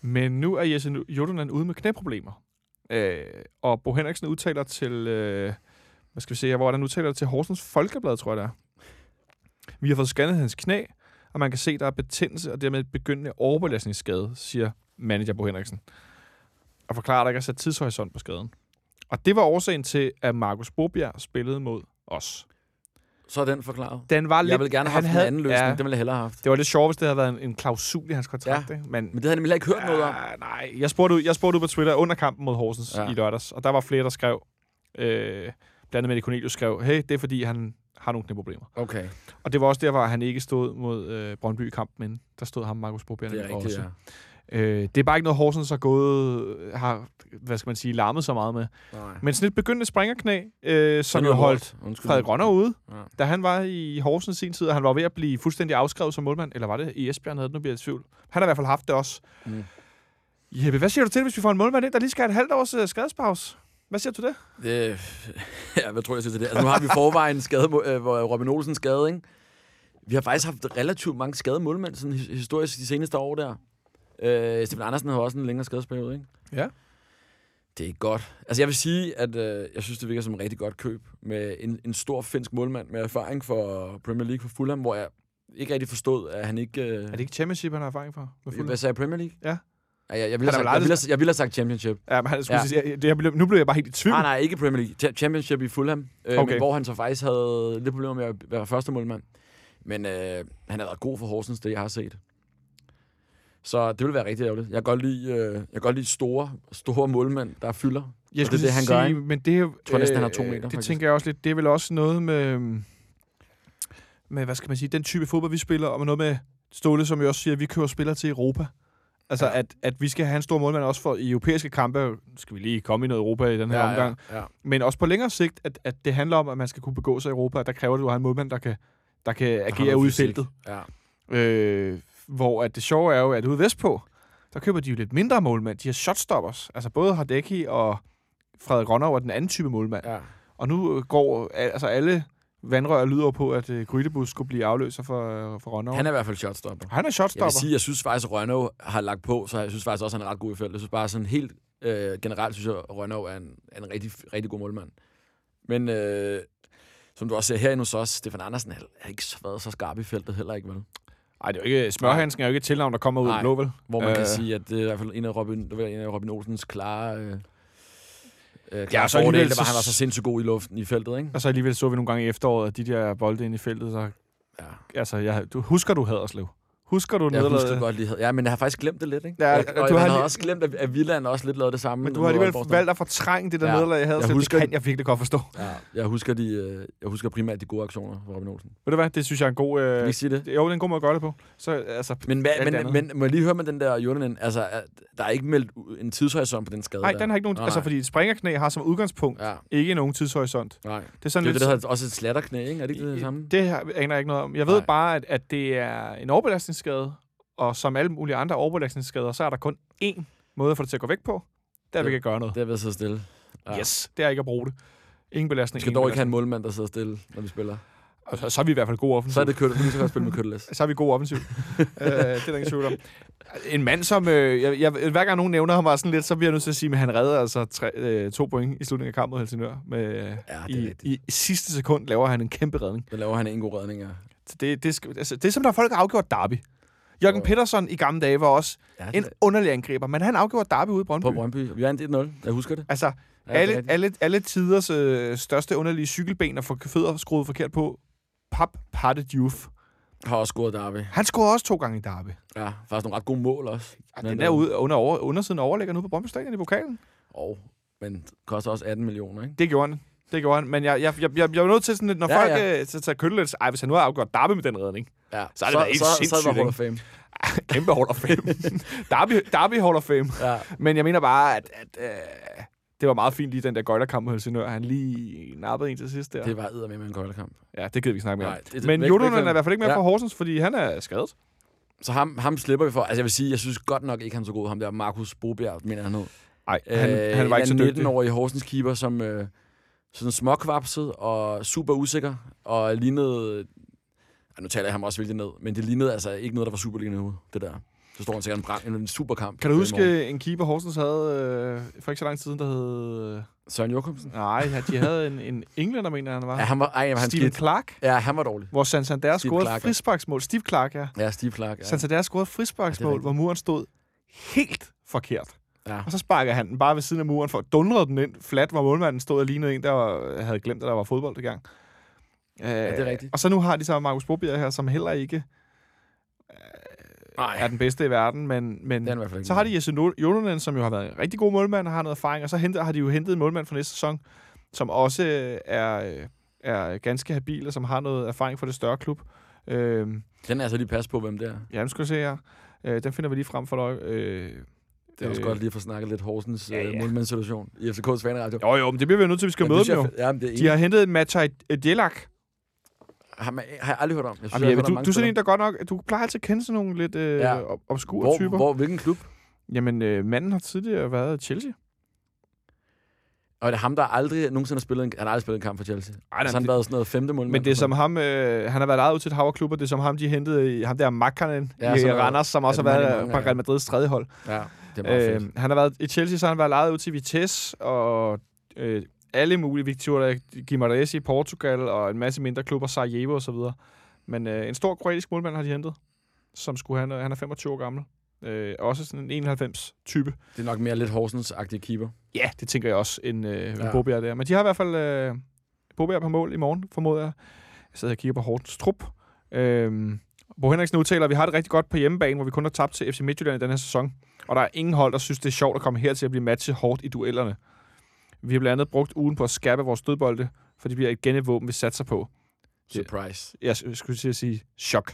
Men nu er Jesse Jodonen ude med knæproblemer. Øh, og Bo Henriksen udtaler til, øh, hvad skal vi se her, hvor er der udtaler til Horsens Folkeblad, tror jeg det er. Vi har fået scannet hans knæ, og man kan se, der er betændelse og dermed begyndende overbelastningsskade, siger manager Bo Henriksen. Og forklarer, at der ikke er sat tidshorisont på skaden. Og det var årsagen til, at Markus Bobjerg spillede mod os. Så er den forklaret. Den var lidt, Jeg vil gerne have han haft havde- en anden løsning. Ja, Den ville jeg hellere have haft. det var lidt sjovt, hvis det havde været en, en klausul i hans kontrakt. Ja. ikke? Men Men det havde han nemlig ikke hørt noget om. Ja, nej, jeg spurgte, ud, jeg spurgte ud på Twitter under kampen mod Horsens ja. Ja. i lørdags, og der var flere, der skrev, øh, blandt andet Mette Cornelius skrev, hey, det er fordi, han har nogle knæproblemer. Okay, Og det var også der, hvor han ikke stod mod øh, Brøndby i kampen, men der stod ham Markus Bobjerg det er rigtigt, også. ja. Øh, det er bare ikke noget, Horsens har gået, har, hvad skal man sige, larmet så meget med. Nej. Men sådan et begyndende springerknæ, øh, som jo holdt. Frederik Rønner ude, Ja. da han var i Horsens sin tid, og han var ved at blive fuldstændig afskrevet som målmand. Eller var det i Esbjerg, havde det, nu bliver jeg i tvivl. Han har i hvert fald haft det også. Mm. Jeppe, hvad siger du til, hvis vi får en målmand ind, der lige skal have et halvt års uh, skadespause? Hvad siger du det? Det, ja, hvad tror jeg, jeg siger til det? Altså, nu har vi forvejen skade, øh, hvor Robin Olsen skade, ikke? Vi har faktisk haft relativt mange skadede målmænd sådan his- historisk de seneste år der. Øh, Steffen Andersen har også en længere skadesperiode, ikke? Ja. Det er godt. Altså, jeg vil sige, at øh, jeg synes, det virker som et rigtig godt køb med en, en stor finsk målmand med erfaring for Premier League for Fulham, hvor jeg ikke rigtig forstod, at han ikke... Øh, Er det ikke championship, han har erfaring for? Med Fulham? hvad sagde Premier League? Ja. Ja, jeg, jeg, ville have sagt, jeg, ville have, jeg ville have sagt Championship. Ja, men han skulle Ja. sige, det her, blev- nu blev jeg bare helt i tvivl. Nej, nej, ikke Premier League. Cha- Championship i Fulham. Øh, Okay. Men hvor han så faktisk havde lidt problemer med at være første målmand. Men øh, han har været god for Horsens, det jeg har set. Så det vil være rigtig ærgerligt. Jeg kan godt lide, øh, jeg kan godt lide store, store målmænd, der fylder. Jeg det er det, han sige, gør, ikke? Men det, jeg tror næsten, han har to meter, Det faktisk. tænker jeg også lidt. Det er vel også noget med, med, hvad skal man sige, den type fodbold, vi spiller, og med noget med Ståle, som jo også siger, at vi kører spillere til Europa. Altså, Ja. at, at vi skal have en stor målmand også for i europæiske kampe. Skal vi lige komme i noget Europa i den her omgang. Ja, ja. Men også på længere sigt, at, at det handler om, at man skal kunne begå sig i Europa. Der kræver det, at du har en målmand, der kan, der kan Der agere ude i feltet. Ja. Øh, hvor at det sjove er jo, at ude vestpå, der køber de jo lidt mindre målmænd. De har shotstoppers. Altså både Hardecki og Frederik Rønner er den anden type målmand. ja. Og nu går al- altså alle vandrør lyder på, at uh, Grydebus skulle blive afløser for, uh, for Rønner. Han er i hvert fald shotstopper. han er Jeg shotstopper. vil sige, jeg synes faktisk, at Rønnow har lagt på, så jeg synes faktisk også, at han er ret god i feltet. Jeg synes bare sådan helt øh, generelt, synes jeg, at Rønnow er en, er en rigtig, rigtig god målmand. Men øh, som du også ser herinde hos os, Stefan Andersen har ikke været så skarp i feltet heller ikke, vel? Ej, det er jo ikke, Smørhansen er jo ikke et tilnavn, der kommer ud af Nej. blå, vel? Hvor man øh, kan Øh. sige, at det er i hvert fald en af Robin, en af Robin Olsens klare, øh, øh, Ja, og så alligevel det var, han var så sindssygt god i luften i feltet, ikke? Og så alligevel så vi nogle gange i efteråret, at de der bolde ind i feltet, så... Ja. Altså, jeg, du, husker du Haderslev? Husker du Jeg husker nederlaget? godt lige. Ja, men jeg har faktisk glemt det lidt, ikke? Ja, jeg, du og har jeg har lige- også glemt, at, Villand også lidt lavede det samme. Men du har alligevel valgt at fortrænge det der Ja. nederlag i Haderslev. husker det kan det. jeg virkelig godt forstå. Ja, jeg husker, de, øh, jeg husker primært de gode aktioner fra Robin Olsen. Ved du hvad? Det synes jeg er en god... Kan Øh, vi ikke sige det? jo, det er en god måde at gøre det på. Så, altså, Men, hvad, men, andet. men må jeg lige høre med den der Jordanen, altså, der er ikke meldt en tidshorisont på den skade nej, den har ikke nogen... Nej, Altså, fordi et springerknæ har som udgangspunkt Ja, ikke nogen tidshorisont. nej. Det er sådan Det er lidt... det, der også et slatterknæ, ikke? Er det ikke det, det samme? Det her aner jeg ikke noget om. Jeg ved bare, at, at det er en overbelastningsskade, og som alle mulige andre overbelastningsskader, så er der kun én måde at få det til at gå væk på. Der vil Ja. ikke gøre noget. Det er ved at sidde stille. Ja. Yes, det er ikke at bruge det. Ingen Vi belastning. skal ingen dog ikke have en målmand, der sidder stille, når vi spiller. Og så, så er vi i hvert fald gode offensiv. Så er det kørt. Vi skal spille med køttelæs. så er vi gode offensiv. øh, det er der ingen tvivl om. En mand, som... Øh, jeg, jeg, hver gang nogen nævner ham var sådan lidt, så bliver jeg nødt til at sige, at han redder altså tre, øh, to point i slutningen af kampen mod Helsingør. Med, Ja, det er i, i, I sidste sekund laver han en kæmpe redning. Der laver han en god redning, ja. Det, det, altså, det er som, der folk har afgjort Derby. Jørgen Jo. Peterson i gamle dage var også ja en underlig angriber, men han afgjorde Derby ude i Brøndby. på Brøndby. Vi er en 1-0. Jeg husker det. Altså, Ja, det alle, rigtigt. alle, alle tiders øh, største underlige cykelben og få fødder skruet forkert på. Pap Patte Diouf. Har også scoret Derby. Han scorede også to gange i Derby. Ja, faktisk nogle ret gode mål også. Ja, den der ude, under, over, undersiden overlægger nu på Brøndby Stadion i pokalen. Og, men det koster også 18 millioner, ikke? Det gjorde han. Det gjorde han. Men jeg, jeg, jeg, jeg, jeg var nødt til sådan lidt, når Ja, folk ja. øh, så tager kølle lidt, ej, hvis han nu har afgjort Derby med den redning. Ja. Så er det da helt så, så, så er sindssygt, det Hall of Fame. Kæmpe Hall of Fame. Derby, Derby Hall of Fame. Ja. Men jeg mener bare, at, at øh, det var meget fint lige den der gøjlerkamp mod Helsingør. Han lige nappede en til sidst der. Det var eddermad med en køjlekamp. Ja, det gider vi snakke mere om. Nej, det- Men væk- er i hvert fald ikke mere Ja. fra Horsens, fordi han er skadet. så ham, ham slipper vi for. Altså jeg vil sige, jeg synes godt nok ikke, han er så god. Ham der Markus Bobjerg, mener han hed. Nej, han, han var ikke så dygtig. 19-årig Horsens keeper, som øh, sådan småkvapset og super usikker, og lignede... Ej, nu taler jeg ham også vældig ned, men det lignede altså ikke noget, der var Superliga-niveau, det der. Så står han sikkert en, brand, en superkamp. Kan du i morgen. huske en keeper, Horsens havde øh, for ikke så lang tid siden, der hed... Øh, Søren Jokumsen? nej, ja, de havde en, en englænder, mener han var. Ja, han var, ej, han Steven skidt. Clark, Ja, han var dårlig. hvor Santander Steve scorede Clark, ja. frisparksmål. Steve Clark, ja. Ja, Steve Clark. ja. Ja. Santander scorede Ja, frisparksmål, er hvor muren stod helt forkert. Ja. Og så sparker han den bare ved siden af muren for at dundrede den ind flat, hvor målmanden stod og lignede en, der var, havde glemt, at der var fodbold i gang. Øh, det er rigtigt. Og så nu har de så Markus Bobjerg her, som heller ikke Nej, er den bedste i verden, men, men i så har de Jesse Jolonen, som jo har været en rigtig god målmand og har noget erfaring, og så henter, har de jo hentet en målmand fra næste sæson, som også øh, er, øh, er ganske habil, og som har noget erfaring fra det større klub. Øh, Den er altså lige pas på, hvem det er. ja, nu skal vi se her. Øh, den finder vi lige frem for dig. Øh, Det er også Øh. godt lige at få snakket lidt Horsens Ja, ja, ja. målmandssituation i FCK's fanradio. jo, jo, men det bliver vi jo nødt til, at vi skal Ja, møde dem jo. jeg- Ja, det er De har hentet Matai Djelak. har, man, har jeg aldrig hørt om. Jeg synes, Jamen, jeg har du, du er sådan en, der godt nok... Du plejer altid at kende sådan nogle lidt øh, Ja. obskure hvor, typer. Hvor, hvilken klub? Jamen, øh, manden har tidligere været i Chelsea. Og det er ham, der aldrig nogensinde har spillet en, han har aldrig spillet en kamp for Chelsea. Ej, så har han det, været sådan noget femte mål. men det er som ham... Øh, han har været ejet ud til et hav klubber. Det er som ham, de hentede i... Ham der Makkanen Ja, i er- Randers, som også har været på. Real Madrids tredje hold. Ja, det er Øh, han har været i Chelsea, så har han været lejet ud til Vitesse og øh, alle mulige Victoria Guimarães i Portugal og en masse mindre klubber, Sarajevo og så videre. Men øh, en stor kroatisk målmand har de hentet, som skulle han, han er 25 år gammel. Øh, også sådan en 91-type. Det er nok mere lidt Horsens-agtig keeper. Ja, det tænker jeg også, en, øh, Ja. Bobjerg der. Men de har i hvert fald øh, Bobjerg på mål i morgen, formoder jeg. Jeg sidder og kigger på Hortens trup. Øh, Bo Henriksen udtaler, at vi har det rigtig godt på hjemmebane, hvor vi kun har tabt til FC Midtjylland i den her sæson. Og der er ingen hold, der synes, det er sjovt at komme her til at blive matchet hårdt i duellerne. Vi har blandt andet brugt ugen på at skærpe vores dødbolde, for det bliver igen et våben, vi satser på. Surprise. Jeg skulle til at sige chok.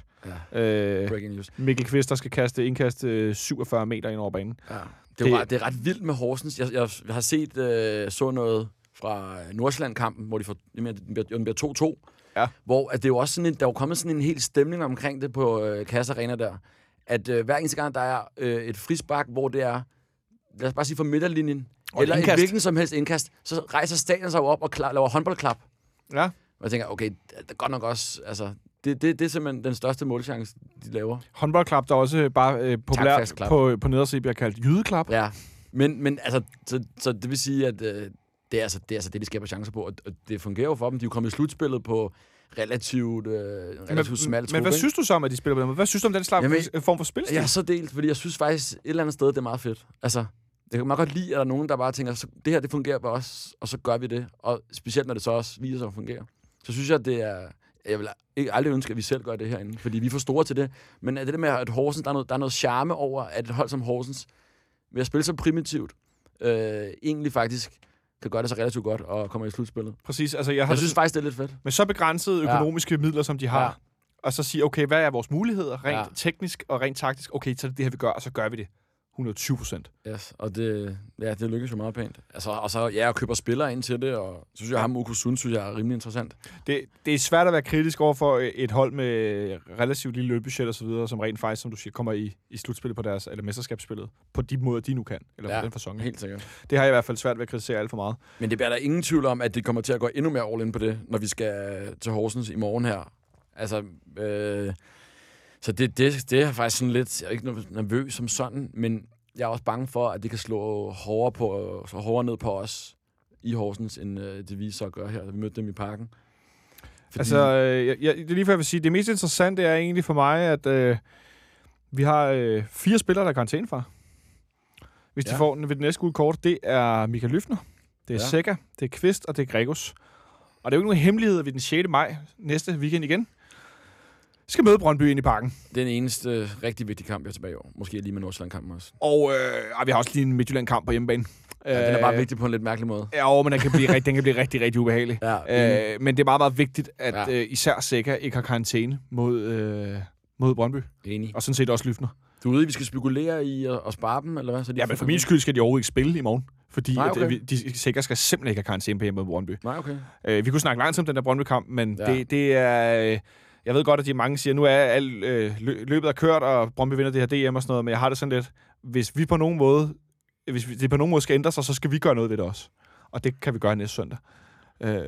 Ja. Øh, Breaking news. Mikkel Kvist, der skal kaste indkast øh, 47 meter ind over banen. Ja. Det, er Det- ret, det er ret vildt med Horsens. Jeg, jeg, jeg har set øh, så noget fra Nordsjælland-kampen, hvor de får, den bliver- den bliver 2-2. Ja. Hvor at det er jo også sådan en, der er jo kommet sådan en hel stemning omkring det på øh, Kasse Arena der. At øh, hver eneste gang, der er øh, et frispark, hvor det er, lad os bare sige fra midterlinjen, Og eller et hvilken som helst indkast, så rejser stadion sig op og klar, laver håndboldklap. Ja. Og jeg tænker, okay, det er godt nok også, altså, det, det, det er simpelthen den største målchance, de laver. Håndboldklap, der også bare øh, populært på, på nederside bliver kaldt jydeklap. Ja, men, men altså, så, så det vil sige, at øh, det, er altså, det er altså det, de skaber chancer på, og, og det fungerer jo for dem. De er jo kommet i slutspillet på relativt, øh, relativt smalt trup, men hvad ikke? synes du så om, at de spiller på den måde? Hvad synes du om den slags Jamen, form for spilstil? Jeg er så delt, fordi jeg synes faktisk et eller andet sted, det er meget fedt. Altså, det kan man godt lide, at der er nogen, der bare tænker, så, det her, det fungerer for os, og så gør vi det. Og specielt, når det så også viser sig at fungere. Så synes jeg, det er... Jeg vil ikke aldrig ønske, at vi selv gør det herinde, fordi vi er for store til det. Men er det der med, at Horsens, der er noget, der er noget charme over, at et hold som Horsens, ved at spille så primitivt, øh, egentlig faktisk kan gøre det så relativt godt og kommer i slutspillet. Præcis, altså jeg har Jeg synes faktisk, det er lidt fedt. med så begrænsede Ja. økonomiske midler, som de har, Ja. og så sige, okay, hvad er vores muligheder, rent Ja. teknisk og rent taktisk? Okay, så det det her, vi gør, og så gør vi det. 120 procent. Yes, og det, ja, det lykkes jo meget pænt. Altså, og så, ja, jeg køber spillere ind til det, og så synes jeg, at ham Okusun, synes jeg er rimelig interessant. Det, det er svært at være kritisk over for et hold med relativt lille løbebudget og så videre, som rent faktisk, som du siger, kommer i, i slutspillet på deres, eller mesterskabsspillet, på de måder, de nu kan, eller ja. Ja. på den fasong. Helt sikkert. Det har jeg i hvert fald svært ved at kritisere alt for meget. Men det bliver der ingen tvivl om, at det kommer til at gå endnu mere all in på det, når vi skal til Horsens i morgen her. Altså, øh, så det, det, det er faktisk sådan lidt, jeg er ikke nervøs som sådan, men jeg er også bange for, at det kan slå hårdere, på, så hårdere ned på os i Horsens, end øh, det vi så gør her. Vi mødte dem i parken. Fordi, Altså, øh, jeg, jeg, det er lige før, jeg vil sige, det mest interessante er egentlig for mig, at øh, vi har øh, fire spillere, der er karantæne fra. Hvis ja. de får den ved det næste gule kort, det er Michael Lyfner, det er ja. Seca, det er Kvist og det er Gregus. Og det er jo ikke nogen hemmelighed, at vi den 6. maj næste weekend igen skal møde Brøndby ind i parken. den eneste rigtig vigtige kamp, jeg er tilbage i år. Måske lige med Nordsjælland-kampen også. Og øh, vi har også lige en Midtjylland-kamp på hjemmebane. Ja, den er bare vigtig på en lidt mærkelig måde. Ja, jo, men den kan blive, rigtig, den kan blive rigtig, rigtig ubehagelig. Ja, Øh, men det er meget, meget vigtigt, at Ja. øh, især Seca ikke har karantæne mod, øh, mod Brøndby. enig. Og sådan set også Lyfner. Du ude, vi skal spekulere i at, at spare dem, eller hvad? Så de Ja, men for min skyld skal de overhovedet ikke spille i morgen. Fordi Nej, Nej, okay. at, vi- de sikkert skal simpelthen ikke have karantæne på hjemme mod Brøndby. Nej, okay. Øh, vi kunne snakke langt om den der Brøndby-kamp, men ja. det, det er... Øh, jeg ved godt, at de mange siger, nu er alt, øh, lø- løbet er kørt, og Brøndby vinder det her DM og sådan noget, men jeg har det sådan lidt, hvis vi på nogen måde, hvis vi- det på nogen måde skal ændre sig, så skal vi gøre noget ved det også. Og det kan vi gøre næste søndag. Øh,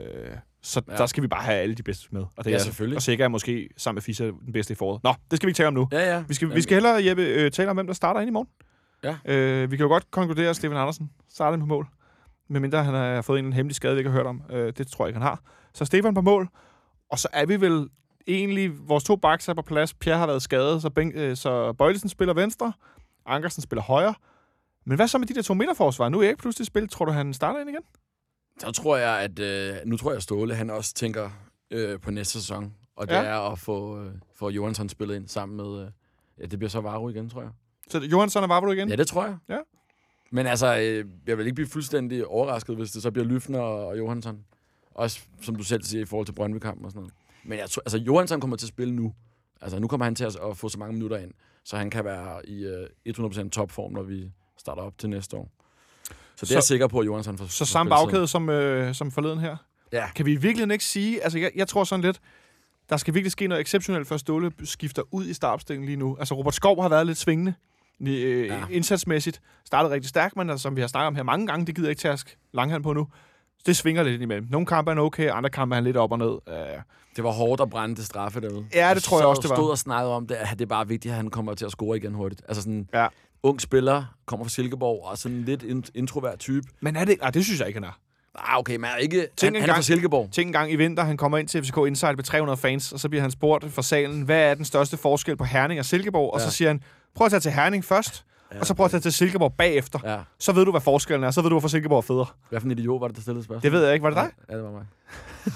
så ja. Der skal vi bare have alle de bedste med. Og det Ja, er, selvfølgelig. Og sikkert er måske sammen med Fischer den bedste i foråret. Nå, det skal vi ikke tale om nu. Ja, ja. Vi skal, vi Jamen, skal hellere, Jeppe, øh, tale om, hvem der starter ind i morgen. Ja. Øh, vi kan jo godt konkludere, at Steven Andersen starter på mål. Medmindre han har fået en hemmelig skade, vi ikke har hørt om. Øh, det tror jeg ikke, han har. Så Stefan på mål. Og så er vi vel egentlig... Vores to backs er på plads. Pierre har været skadet, så, ben, øh, så Bøjlesen spiller venstre. Ankersen spiller højre. Men hvad så med de der to midterforsvar? Nu er Erik pludselig spillet. Tror du, han starter ind igen? Så tror jeg, at... Øh, nu tror jeg, at Ståle, han også tænker øh, på næste sæson. Og det Ja. er at få, øh, få Johansson spillet ind sammen med... Øh, ja, det bliver så Varo igen, tror jeg. Så Johansson og Vavro igen? Ja, det tror jeg. Ja. Men altså, øh, jeg vil ikke blive fuldstændig overrasket, hvis det så bliver Lyfner og, og Johansson. Også, som du selv siger, i forhold til Brøndby-kampen og sådan noget. Men jeg tror, altså, Johansson kommer til at spille nu. Altså, nu kommer han til at, få så mange minutter ind, så han kan være i øh, 100% topform, når vi starter op til næste år. Så det Så- er jeg sikker på, at Johansson får Så samme bagkæde som, øh, som forleden her? Ja. Kan vi i virkeligheden ikke sige... Altså, jeg, jeg tror sådan lidt... Der skal virkelig ske noget exceptionelt, før Ståle skifter ud i startopstillingen lige nu. Altså, Robert Skov har været lidt svingende øh, ja. Indsatsmæssigt. Startet rigtig stærkt, men altså, som vi har snakket om her mange gange, det gider ikke taske langhand på nu. Det svinger lidt imellem. Nogle kampe er han okay, andre kampe er han lidt op og ned. Uh, Det var hårdt at brænde det straffe derude. Ja, det tror jeg også, det var. og stod og snakkede om det, at det er bare vigtigt, at han kommer til at score igen hurtigt. Altså sådan, Ja. ung spiller, kommer fra Silkeborg, og sådan lidt int- introvert type. men er det... Nej, det synes jeg ikke, han er. Ah, okay, men er ikke... Tænk Han, han er fra Silkeborg. Tænk en gang i vinter, han kommer ind til FCK Insight med 300 fans, og så bliver han spurgt fra salen, hvad er den største forskel på Herning og Silkeborg? Og Ja. så siger han, prøv at tage til Herning først, Ja. og så prøv at tage til Silkeborg bagefter. Ja. Så ved du, hvad forskellen er. Så ved du, hvorfor Silkeborg er federe. Hvad for en idiot var det, der stillede spørgsmål? Det ved jeg ikke. Var det dig? Ja, det var mig. Det,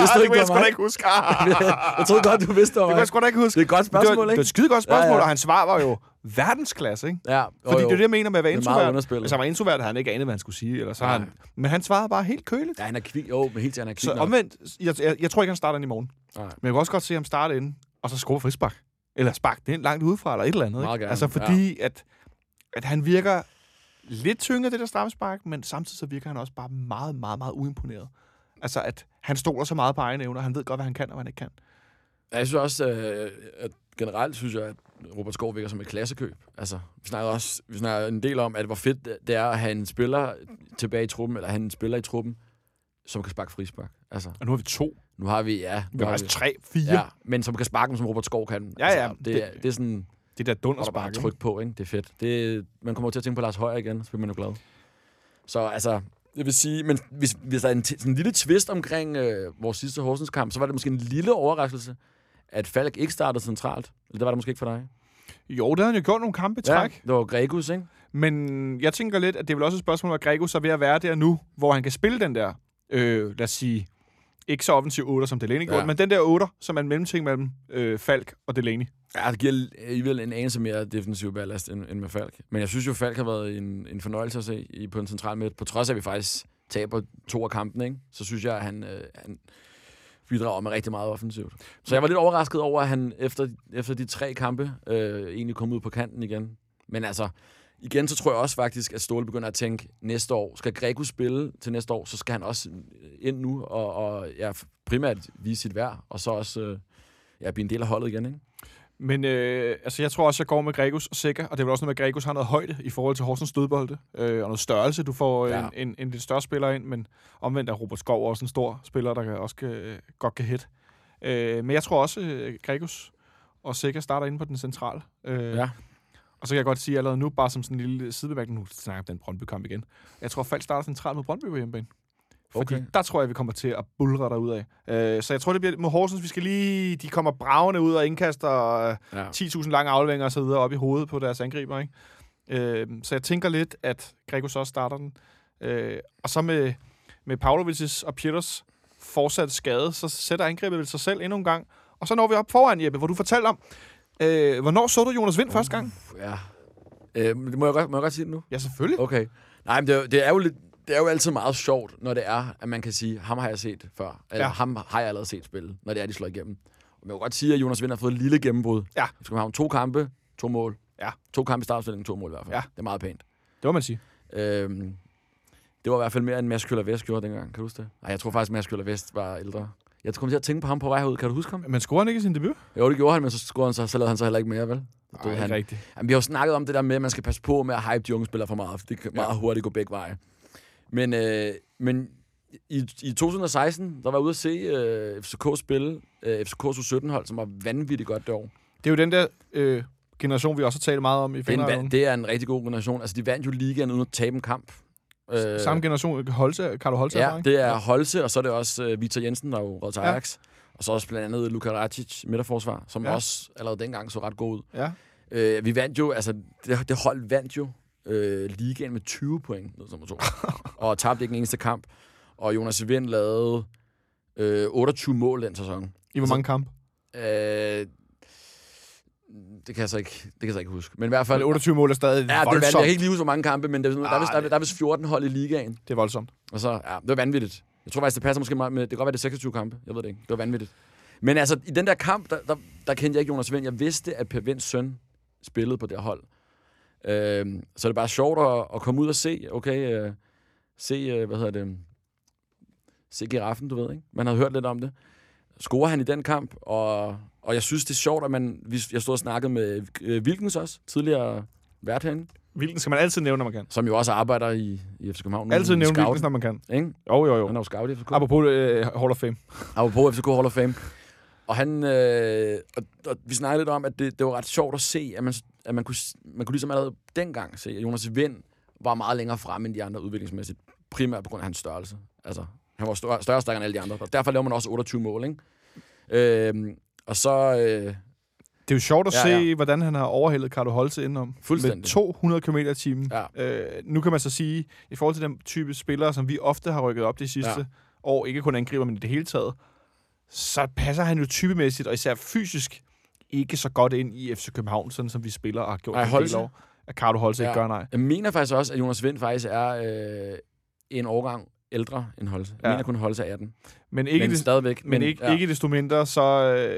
vidste du ikke, kunne jeg det sgu ikke huske. jeg troede godt, du vidste, det var det kunne jeg sgu ikke huske. Det er et godt det var, spørgsmål, det var ikke? et skide godt spørgsmål, Ja, ja. og hans svar var jo verdensklasse, ikke? Ja, Fordi det er det, jeg mener med at være Det er introvert. Hvis han var introvert, havde han ikke anet, hvad han skulle sige. Eller så Nej. han, men han svarede bare helt køligt. Ja, han er kvik. Jo, men helt til, han er kvik Så omvendt, jeg, jeg, jeg tror ikke, han starter ind i morgen. Nej. Men jeg kan også godt se ham starte inden, og så score frisbak. Eller spark det ind langt udefra, eller et eller andet. Ikke? Altså fordi, ja. at, at han virker lidt tyngre, det der straffespark, men samtidig så virker han også bare meget, meget, meget uimponeret. Altså, at han stoler så meget på egne evner, han ved godt, hvad han kan, og hvad han ikke kan. Ja, Jeg synes også, øh, at generelt synes jeg, at Robert Skov virker som et klassekøb. Altså, vi snakker også vi snakker en del om, at hvor fedt det er at have en spiller tilbage i truppen, eller have en spiller i truppen, som kan sparke frispark. Altså, Og nu har vi to. Nu har vi, ja... Vi nu har har faktisk tre, fire. Ja, men som kan sparke dem, som Robert Skov kan. Ja, ja, Altså, det, det- det, det er sådan, Det der hvor der bare er tryk på, ikke? Det er fedt. Det, man kommer til at tænke på Lars Højer igen, så bliver man jo glad. Så altså, det vil sige, men hvis, hvis der er en, sådan en lille twist omkring øh, vores sidste Horsens kamp, så var det måske en lille overraskelse, at Falk ikke startede centralt. Eller det var det måske ikke for dig? Jo, det har han jo gjort nogle kampe i træk. det var Gregus, ikke? Men jeg tænker lidt, at det er vel også et spørgsmål, at Grego så er ved at være der nu, hvor han kan spille den der, øh, lad os sige, ikke så offensiv 8, som Delaney gjorde, Ja. men den der 8, som er en mellemting mellem øh, Falk og Delaney. Ja, det giver alligevel en anelse mere defensiv ballast end, end med Falk. Men jeg synes jo, Falk har været en, en fornøjelse at se i, på en central midt. På trods af, at vi faktisk taber to af kampene, ikke? så synes jeg, at han, øh, han bidrager med rigtig meget offensivt. Så jeg var lidt overrasket over, at han efter, efter de tre kampe øh, egentlig kom ud på kanten igen. Men altså, igen, så tror jeg også faktisk, at Ståle begynder at tænke, næste år, skal Greco spille til næste år, så skal han også ind nu og, og ja, primært vise sit værd, og så også øh, ja, blive en del af holdet igen, ikke? Men øh, altså, jeg tror også, jeg går med Gregus og Sikker, og det er vel også noget med, at Gregus har noget højde i forhold til Horsens dødbolde, øh, og noget størrelse. Du får ja. Ja. en, en, en lidt større spiller ind, men omvendt er Robert Skov også en stor spiller, der også kan, godt kan hit. Øh, men jeg tror også, øh, Gregus og Sikker starter inde på den centrale. Øh, Ja. Og så kan jeg godt sige allerede nu, bare som sådan en lille sidebemærkning, nu snakker den Brøndby-kamp igen. Jeg tror, Falk starter centralt mod Brøndby på hjemmebane. Fordi Okay. der tror jeg, vi kommer til at bulre derud af. Øh, så jeg tror, det bliver mod Horsens. Vi skal lige... De kommer bravende ud og indkaster øh, Ja. 10.000 lange afleveringer og så videre op i hovedet på deres angriber. Ikke? Øh, så jeg tænker lidt, at Gregos også starter den. Øh, og så med, med Pavlovic's og Pieters fortsat skade, så sætter angrebet vel sig selv endnu en gang. Og så når vi op foran, Jeppe, hvor du fortalte om, øh, hvornår så du Jonas Vind første gang? Ja. Øh, må, jeg godt, må jeg godt sige det nu? Ja, selvfølgelig. Okay. Nej, men det, er jo- det, er jo lidt, det er jo altid meget sjovt, når det er, at man kan sige, ham har jeg set før. Eller Ja. ham har jeg allerede set spille, når det er, de slår igennem. Og man kan godt sige, at Jonas Vind har fået et lille gennembrud. Ja. Vi skal have to kampe, to mål. Ja. To kampe i startopstillingen, to mål i hvert fald. Ja. Det er meget pænt. Det må man sige. Øhm, det var i hvert fald mere, end Mads Køller Vest gjorde dengang. Kan du huske det? Nej, jeg tror faktisk, Mads Køller Vest var ældre. Jeg kom til at tænke på ham på vej herud. Kan du huske ham? Men scorer han ikke i sin debut? Jo, det gjorde han, men så scorede han så, så lavede han så heller ikke mere, vel? Nej, Døde ikke han. rigtigt. Jamen, vi har jo snakket om det der med, at man skal passe på med at hype de unge spillere for meget, for det kan meget hurtigt gå begge veje. Men, øh, men i, i 2016, der var jeg ude at se øh, FCK spille, øh, FCK's U17-hold, som var vanvittigt godt det år. Det er jo den der øh, generation, vi også har talt meget om i Det en, Finland. van- det er en rigtig god generation. Altså, de vandt jo ligaen uden at tabe en kamp. Øh, Samme generation, Holse, Carlo Holse. Ja, erfaring. det er Holse, og så er det også øh, Victor Jensen, der er jo råd til Ja. Ajax. Og så også blandt andet Luka Racic, midterforsvar, som Ja. ja. også allerede dengang så ret god ud. Ja. Øh, vi vandt jo, altså det, det hold vandt jo øh, ligaen med 20 point, ned som to. og tabte ikke en eneste kamp. Og Jonas Vind lavede øh, 28 mål den sæson. I hvor mange kampe? Øh, det kan jeg så ikke, det kan jeg så ikke huske. Men i hvert fald... Men 28 mål er stadig Ja, det vandt, voldsomt. jeg kan ikke lige huske, hvor mange kampe, men det, er sådan- der, er vist, der, er- der er vist 14 hold i ligaen. Det er voldsomt. Og så, ja, det var vanvittigt. Jeg tror faktisk, det passer måske meget med, det kan godt være, det er 26 kampe. Jeg ved det ikke. Det var vanvittigt. Men altså, i den der kamp, der, der, der kendte jeg ikke Jonas Vind. Jeg vidste, at Per Vinds søn spillede på det hold. Øhm, så det er bare sjovt at, at komme ud og se, okay, øh, se, øh, hvad hedder det, se giraffen, du ved, ikke? Man havde hørt lidt om det. Scorer han i den kamp, og, og jeg synes, det er sjovt, at man, jeg stod og snakkede med øh, Wilkens også, tidligere vært herinde, Hvilken skal man altid nævne, når man kan. som jo også arbejder i, i FC København. Altid nævne scout, hvilken, når man kan. Ikke? Jo, jo, jo. Han er jo scout i FCK. Apropos øh, Hall of Fame. Apropos FCK Hall of Fame. Og han, øh, og, og vi snakkede lidt om, at det, det var ret sjovt at se, at man, at man, kunne, man kunne ligesom allerede dengang se, at Jonas Vind var meget længere fremme end de andre udviklingsmæssigt. Primært på grund af hans størrelse. Altså, han var større, større stærkere end alle de andre. Og derfor laver man også 28 mål, ikke? Øhm, og så... Øh, Det er jo sjovt at Ja, se, ja. hvordan han har overhældet Carlo Holse indenom. Fuldstændig. Med 200 km i timen. Ja. Øh, nu kan man så sige, i forhold til den type spillere, som vi ofte har rykket op de sidste Ja. år, ikke kun angriber, men i det hele taget, så passer han jo typemæssigt, og især fysisk, ikke så godt ind i FC København, sådan som vi spiller og har gjort Ej, en del år. At Carlo Holse ja. ikke gør, nej. jeg mener faktisk også, at Jonas Vind faktisk er øh, en årgang ældre end Holse. Jeg Ja. mener kun Holse er 18. Men ikke, men det, stadigvæk. men ikke, ja. ikke desto mindre, så,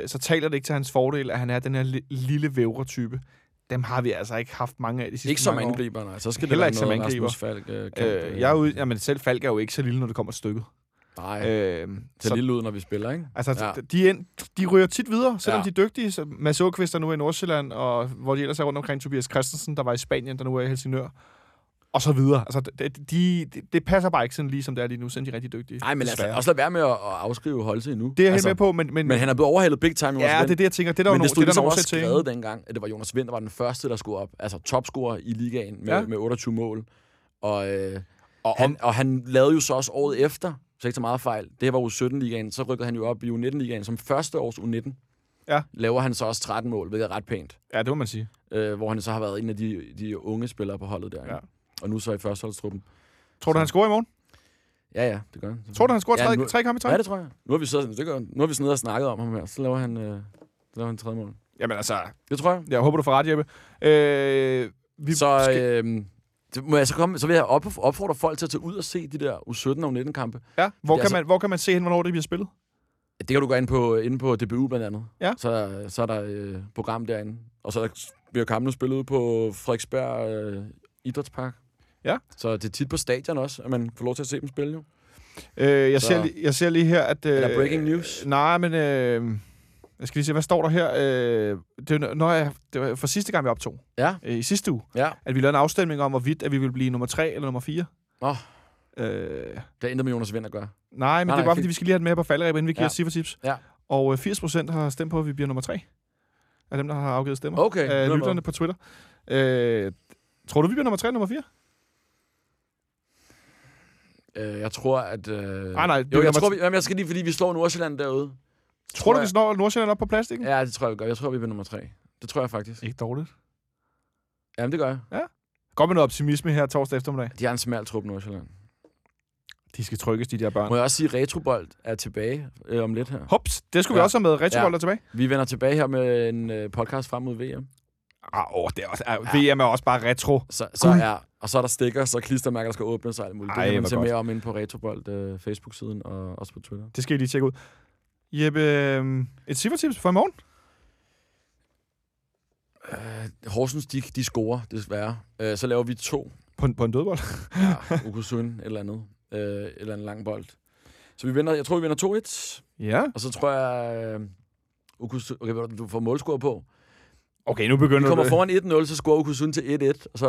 øh, så taler det ikke til hans fordel, at han er den her li- lille vævre-type. Dem har vi altså ikke haft mange af de sidste Ikke som angriber, nej. Så skal Heller det ikke som være noget, angriber. Rasmus Falk øh, kan. Øh, jeg er ude, jamen selv Falk er jo ikke så lille, når det kommer stykket. Nej, Øh, så lille ud, når vi spiller, ikke? Altså, Ja. de, ind, de ryger tit videre, selvom Ja. de er dygtige. Så Mads Åkvist er nu i Nordsjælland, og hvor de ellers er rundt omkring Tobias Christensen, der var i Spanien, der nu er i Helsingør. Og så videre. Altså, det, de, de, det passer bare ikke sådan lige, som det er lige nu, er de rigtig dygtige. Nej, men desværre. også lad være med at, at afskrive Holse endnu. Det er jeg altså, helt med på, men, men, Men han er blevet overhældet big time, ja, det er det, jeg tænker. Det er der jo men nogen, det stod det er ligesom også skrevet dengang, at det var Jonas Vind, der var den første, der skulle op. Altså topscorer i ligaen med, Ja. med 28 mål. Og, øh, Og, han, og han lavede jo så også året efter, så ikke så meget fejl. Det her var U17-ligaen, så rykkede han jo op i U19-ligaen som første års U19. Ja. Laver han så også 13 mål, hvilket er ret pænt. ja, det må man sige. Øh, hvor han så har været en af de, de unge spillere på holdet der. Ja. Og nu så i førsteholdstruppen. Tror du, Så- han scorer i morgen? Ja, ja, det gør han. Tror du, han scorer Ja, tre, nu- tre kampe i træk? Ja, det tror jeg. Nu har vi, så, det gør, nu har vi sådan noget og snakket om ham her. Så laver han, øh, så laver han tredje mål. Jamen altså, Det tror jeg. jeg håber, du får ret, Jeppe. Øh, vi Så, skal, øh, må jeg så, komme, så vil jeg op, opfordre folk til at tage ud og se de der U17 og U19-kampe. ja, hvor, kan altså- man, hvor kan man se hen, hvornår det bliver spillet? Det kan du gå ind på, inde på DBU blandt andet. Ja. Så, så er der øh, program derinde. Og så bliver kampene spillet ude på Frederiksberg øh, Idrætspark. Ja. Så det er tit på stadion også, at man får lov til at se dem spille jo. Øh, jeg, Så- ser, lige- jeg ser lige her, at... Øh, Er der breaking news? Nej, men... Øh, jeg skal lige se, hvad står der her? Øh, det, når jeg, det var for sidste gang, vi optog, Ja. øh, i sidste uge, Ja. at vi lavede en afstemning om, hvorvidt at vi ville blive nummer 3 eller nummer 4. Nå. Øh, Det er intet med Jonas Vind at gøre. nej, men Nej, det er nej, bare, fint. fordi vi skal lige have den med på falderæb, inden vi giver Ja. cifretips. Ja. Og øh, 80% har stemt på, at vi bliver nummer 3 af dem, der har afgivet stemmer. Okay. Af nu er lytterne på Twitter. Øh, tror du, vi bliver nummer 3 eller nummer 4? Øh, jeg tror, at... Øh... Nej, nej, Jo, jeg tror, vi, jamen, jeg skal lige, fordi vi slår Nordsjælland derude. Tror du, jeg- vi slår Nordsjælland op på plastikken? Ja, det tror jeg, vi gør. Jeg tror, vi bliver nummer tre. Det tror jeg faktisk. Ikke dårligt. Jamen, det gør jeg. Godt med noget optimisme her torsdag eftermiddag. De har en smal trup, Nordsjælland. De skal trykkes, de der børn. Må jeg også sige, at Retrobold er tilbage øh, om lidt her. Hops, det skulle ja. vi Ja. også have med. Retrobold Ja. er tilbage. Vi vender tilbage her med en øh, podcast frem mod VM. Ah, åh, det er også, ja. VM er også bare retro. Så, så Gud. er, og så er der stikker, så klistermærker der skal åbnes og alt muligt. Ej, det kan man se godt. mere om inde på Retrobold øh, Facebook-siden og også på Twitter. Det skal I lige tjekke ud. Jeppe, øh, et cifretips for i morgen? Øh, Horsens, de, de scorer, desværre. Øh, så laver vi to. På, en- på en dødbold? Ja, Ukusun, et eller andet. Øh, et eller andet lang bold. Så vi vinder, jeg tror, vi vinder 2-1. Ja. Og så tror jeg... Øh, Okusun, okay, du får målscore på. Okay, nu Vi begynder kommer det. foran 1-0, så scorer Okusun til 1-1, og så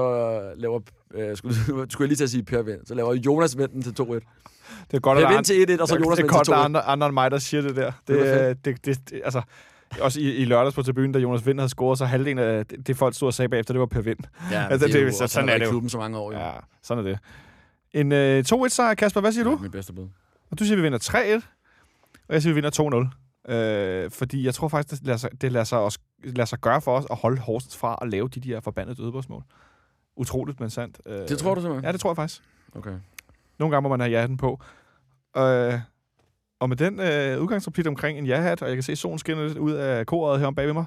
øh, laver... Øh, skulle, skulle jeg lige til at sige Per Vind. Så laver Jonas Vind den til 2-1. Det er godt, Per Vind til 1-1, og så Jonas det er godt, til der er 2-1. andre, andre end mig, der siger det der. Det, Det var det, det, det, altså, også i, i lørdags på tribunen, da Jonas Vind havde scoret, så halvdelen af det, det folk stod og sagde bagefter, det var Per Vind. Ja, Altså, det, er det- jo, så- sådan er det klubben så mange år. Jo. Ja, sådan er det. En øh, 2-1-sejr, Kasper, hvad siger du? Ja, mit bedste bud. Og du siger, vi vinder 3-1, og jeg siger, vi vinder 2-0. Øh, fordi jeg tror faktisk, det lader sig, det lader sig, også, lader sig gøre for os at holde Horsens fra at lave de der forbandede dødebogsmål. Utroligt, men sandt. Øh, Det tror du simpelthen? Ja, det tror jeg faktisk. Okay. Nogle gange må man have ja-hatten på. Øh, og med den øh, udgangsreplik omkring en ja-hat, og jeg kan se solen skinner lidt ud af koret her om bagved mig,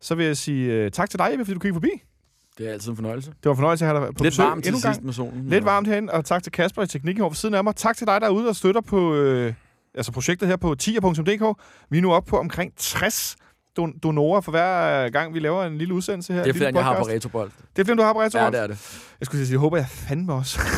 så vil jeg sige øh, tak til dig, Jeppe, fordi du kiggede forbi. Det er altid en fornøjelse. Det var en fornøjelse at have dig på Lidt besøg varmt til sidst med solen. Lidt varmt herinde, og tak til Kasper i teknikken over for siden af mig. Tak til dig derude, der støtter på øh, altså projektet her på tier.dk. Vi er nu oppe på omkring 60 don- donorer for hver gang, vi laver en lille udsendelse her. Det er end jeg har på retrobold. Det er end du har på Retro. Ja, det er det. Jeg skulle at sige, det håber jeg fandme også.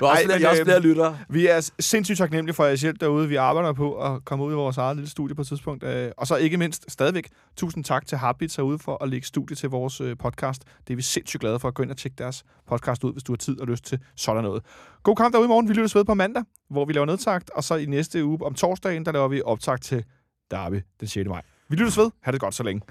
Du har også, Ej, flere, men, jeg også flere lyttere. Vi er sindssygt taknemmelige for jeres hjælp derude. Vi arbejder på at komme ud i vores eget lille studie på et tidspunkt. Øh, Og så ikke mindst stadigvæk, tusind tak til Heartbeats herude for at lægge studie til vores øh, podcast. Det er vi sindssygt glade for. Gå ind og tjek deres podcast ud, hvis du har tid og lyst til sådan noget. God kamp derude i morgen. Vi lyttes ved på mandag, hvor vi laver nedtagt. Og så i næste uge om torsdagen, der laver vi optakt til Derby den 6. maj. Vi lyttes ved. Ha' det godt så længe.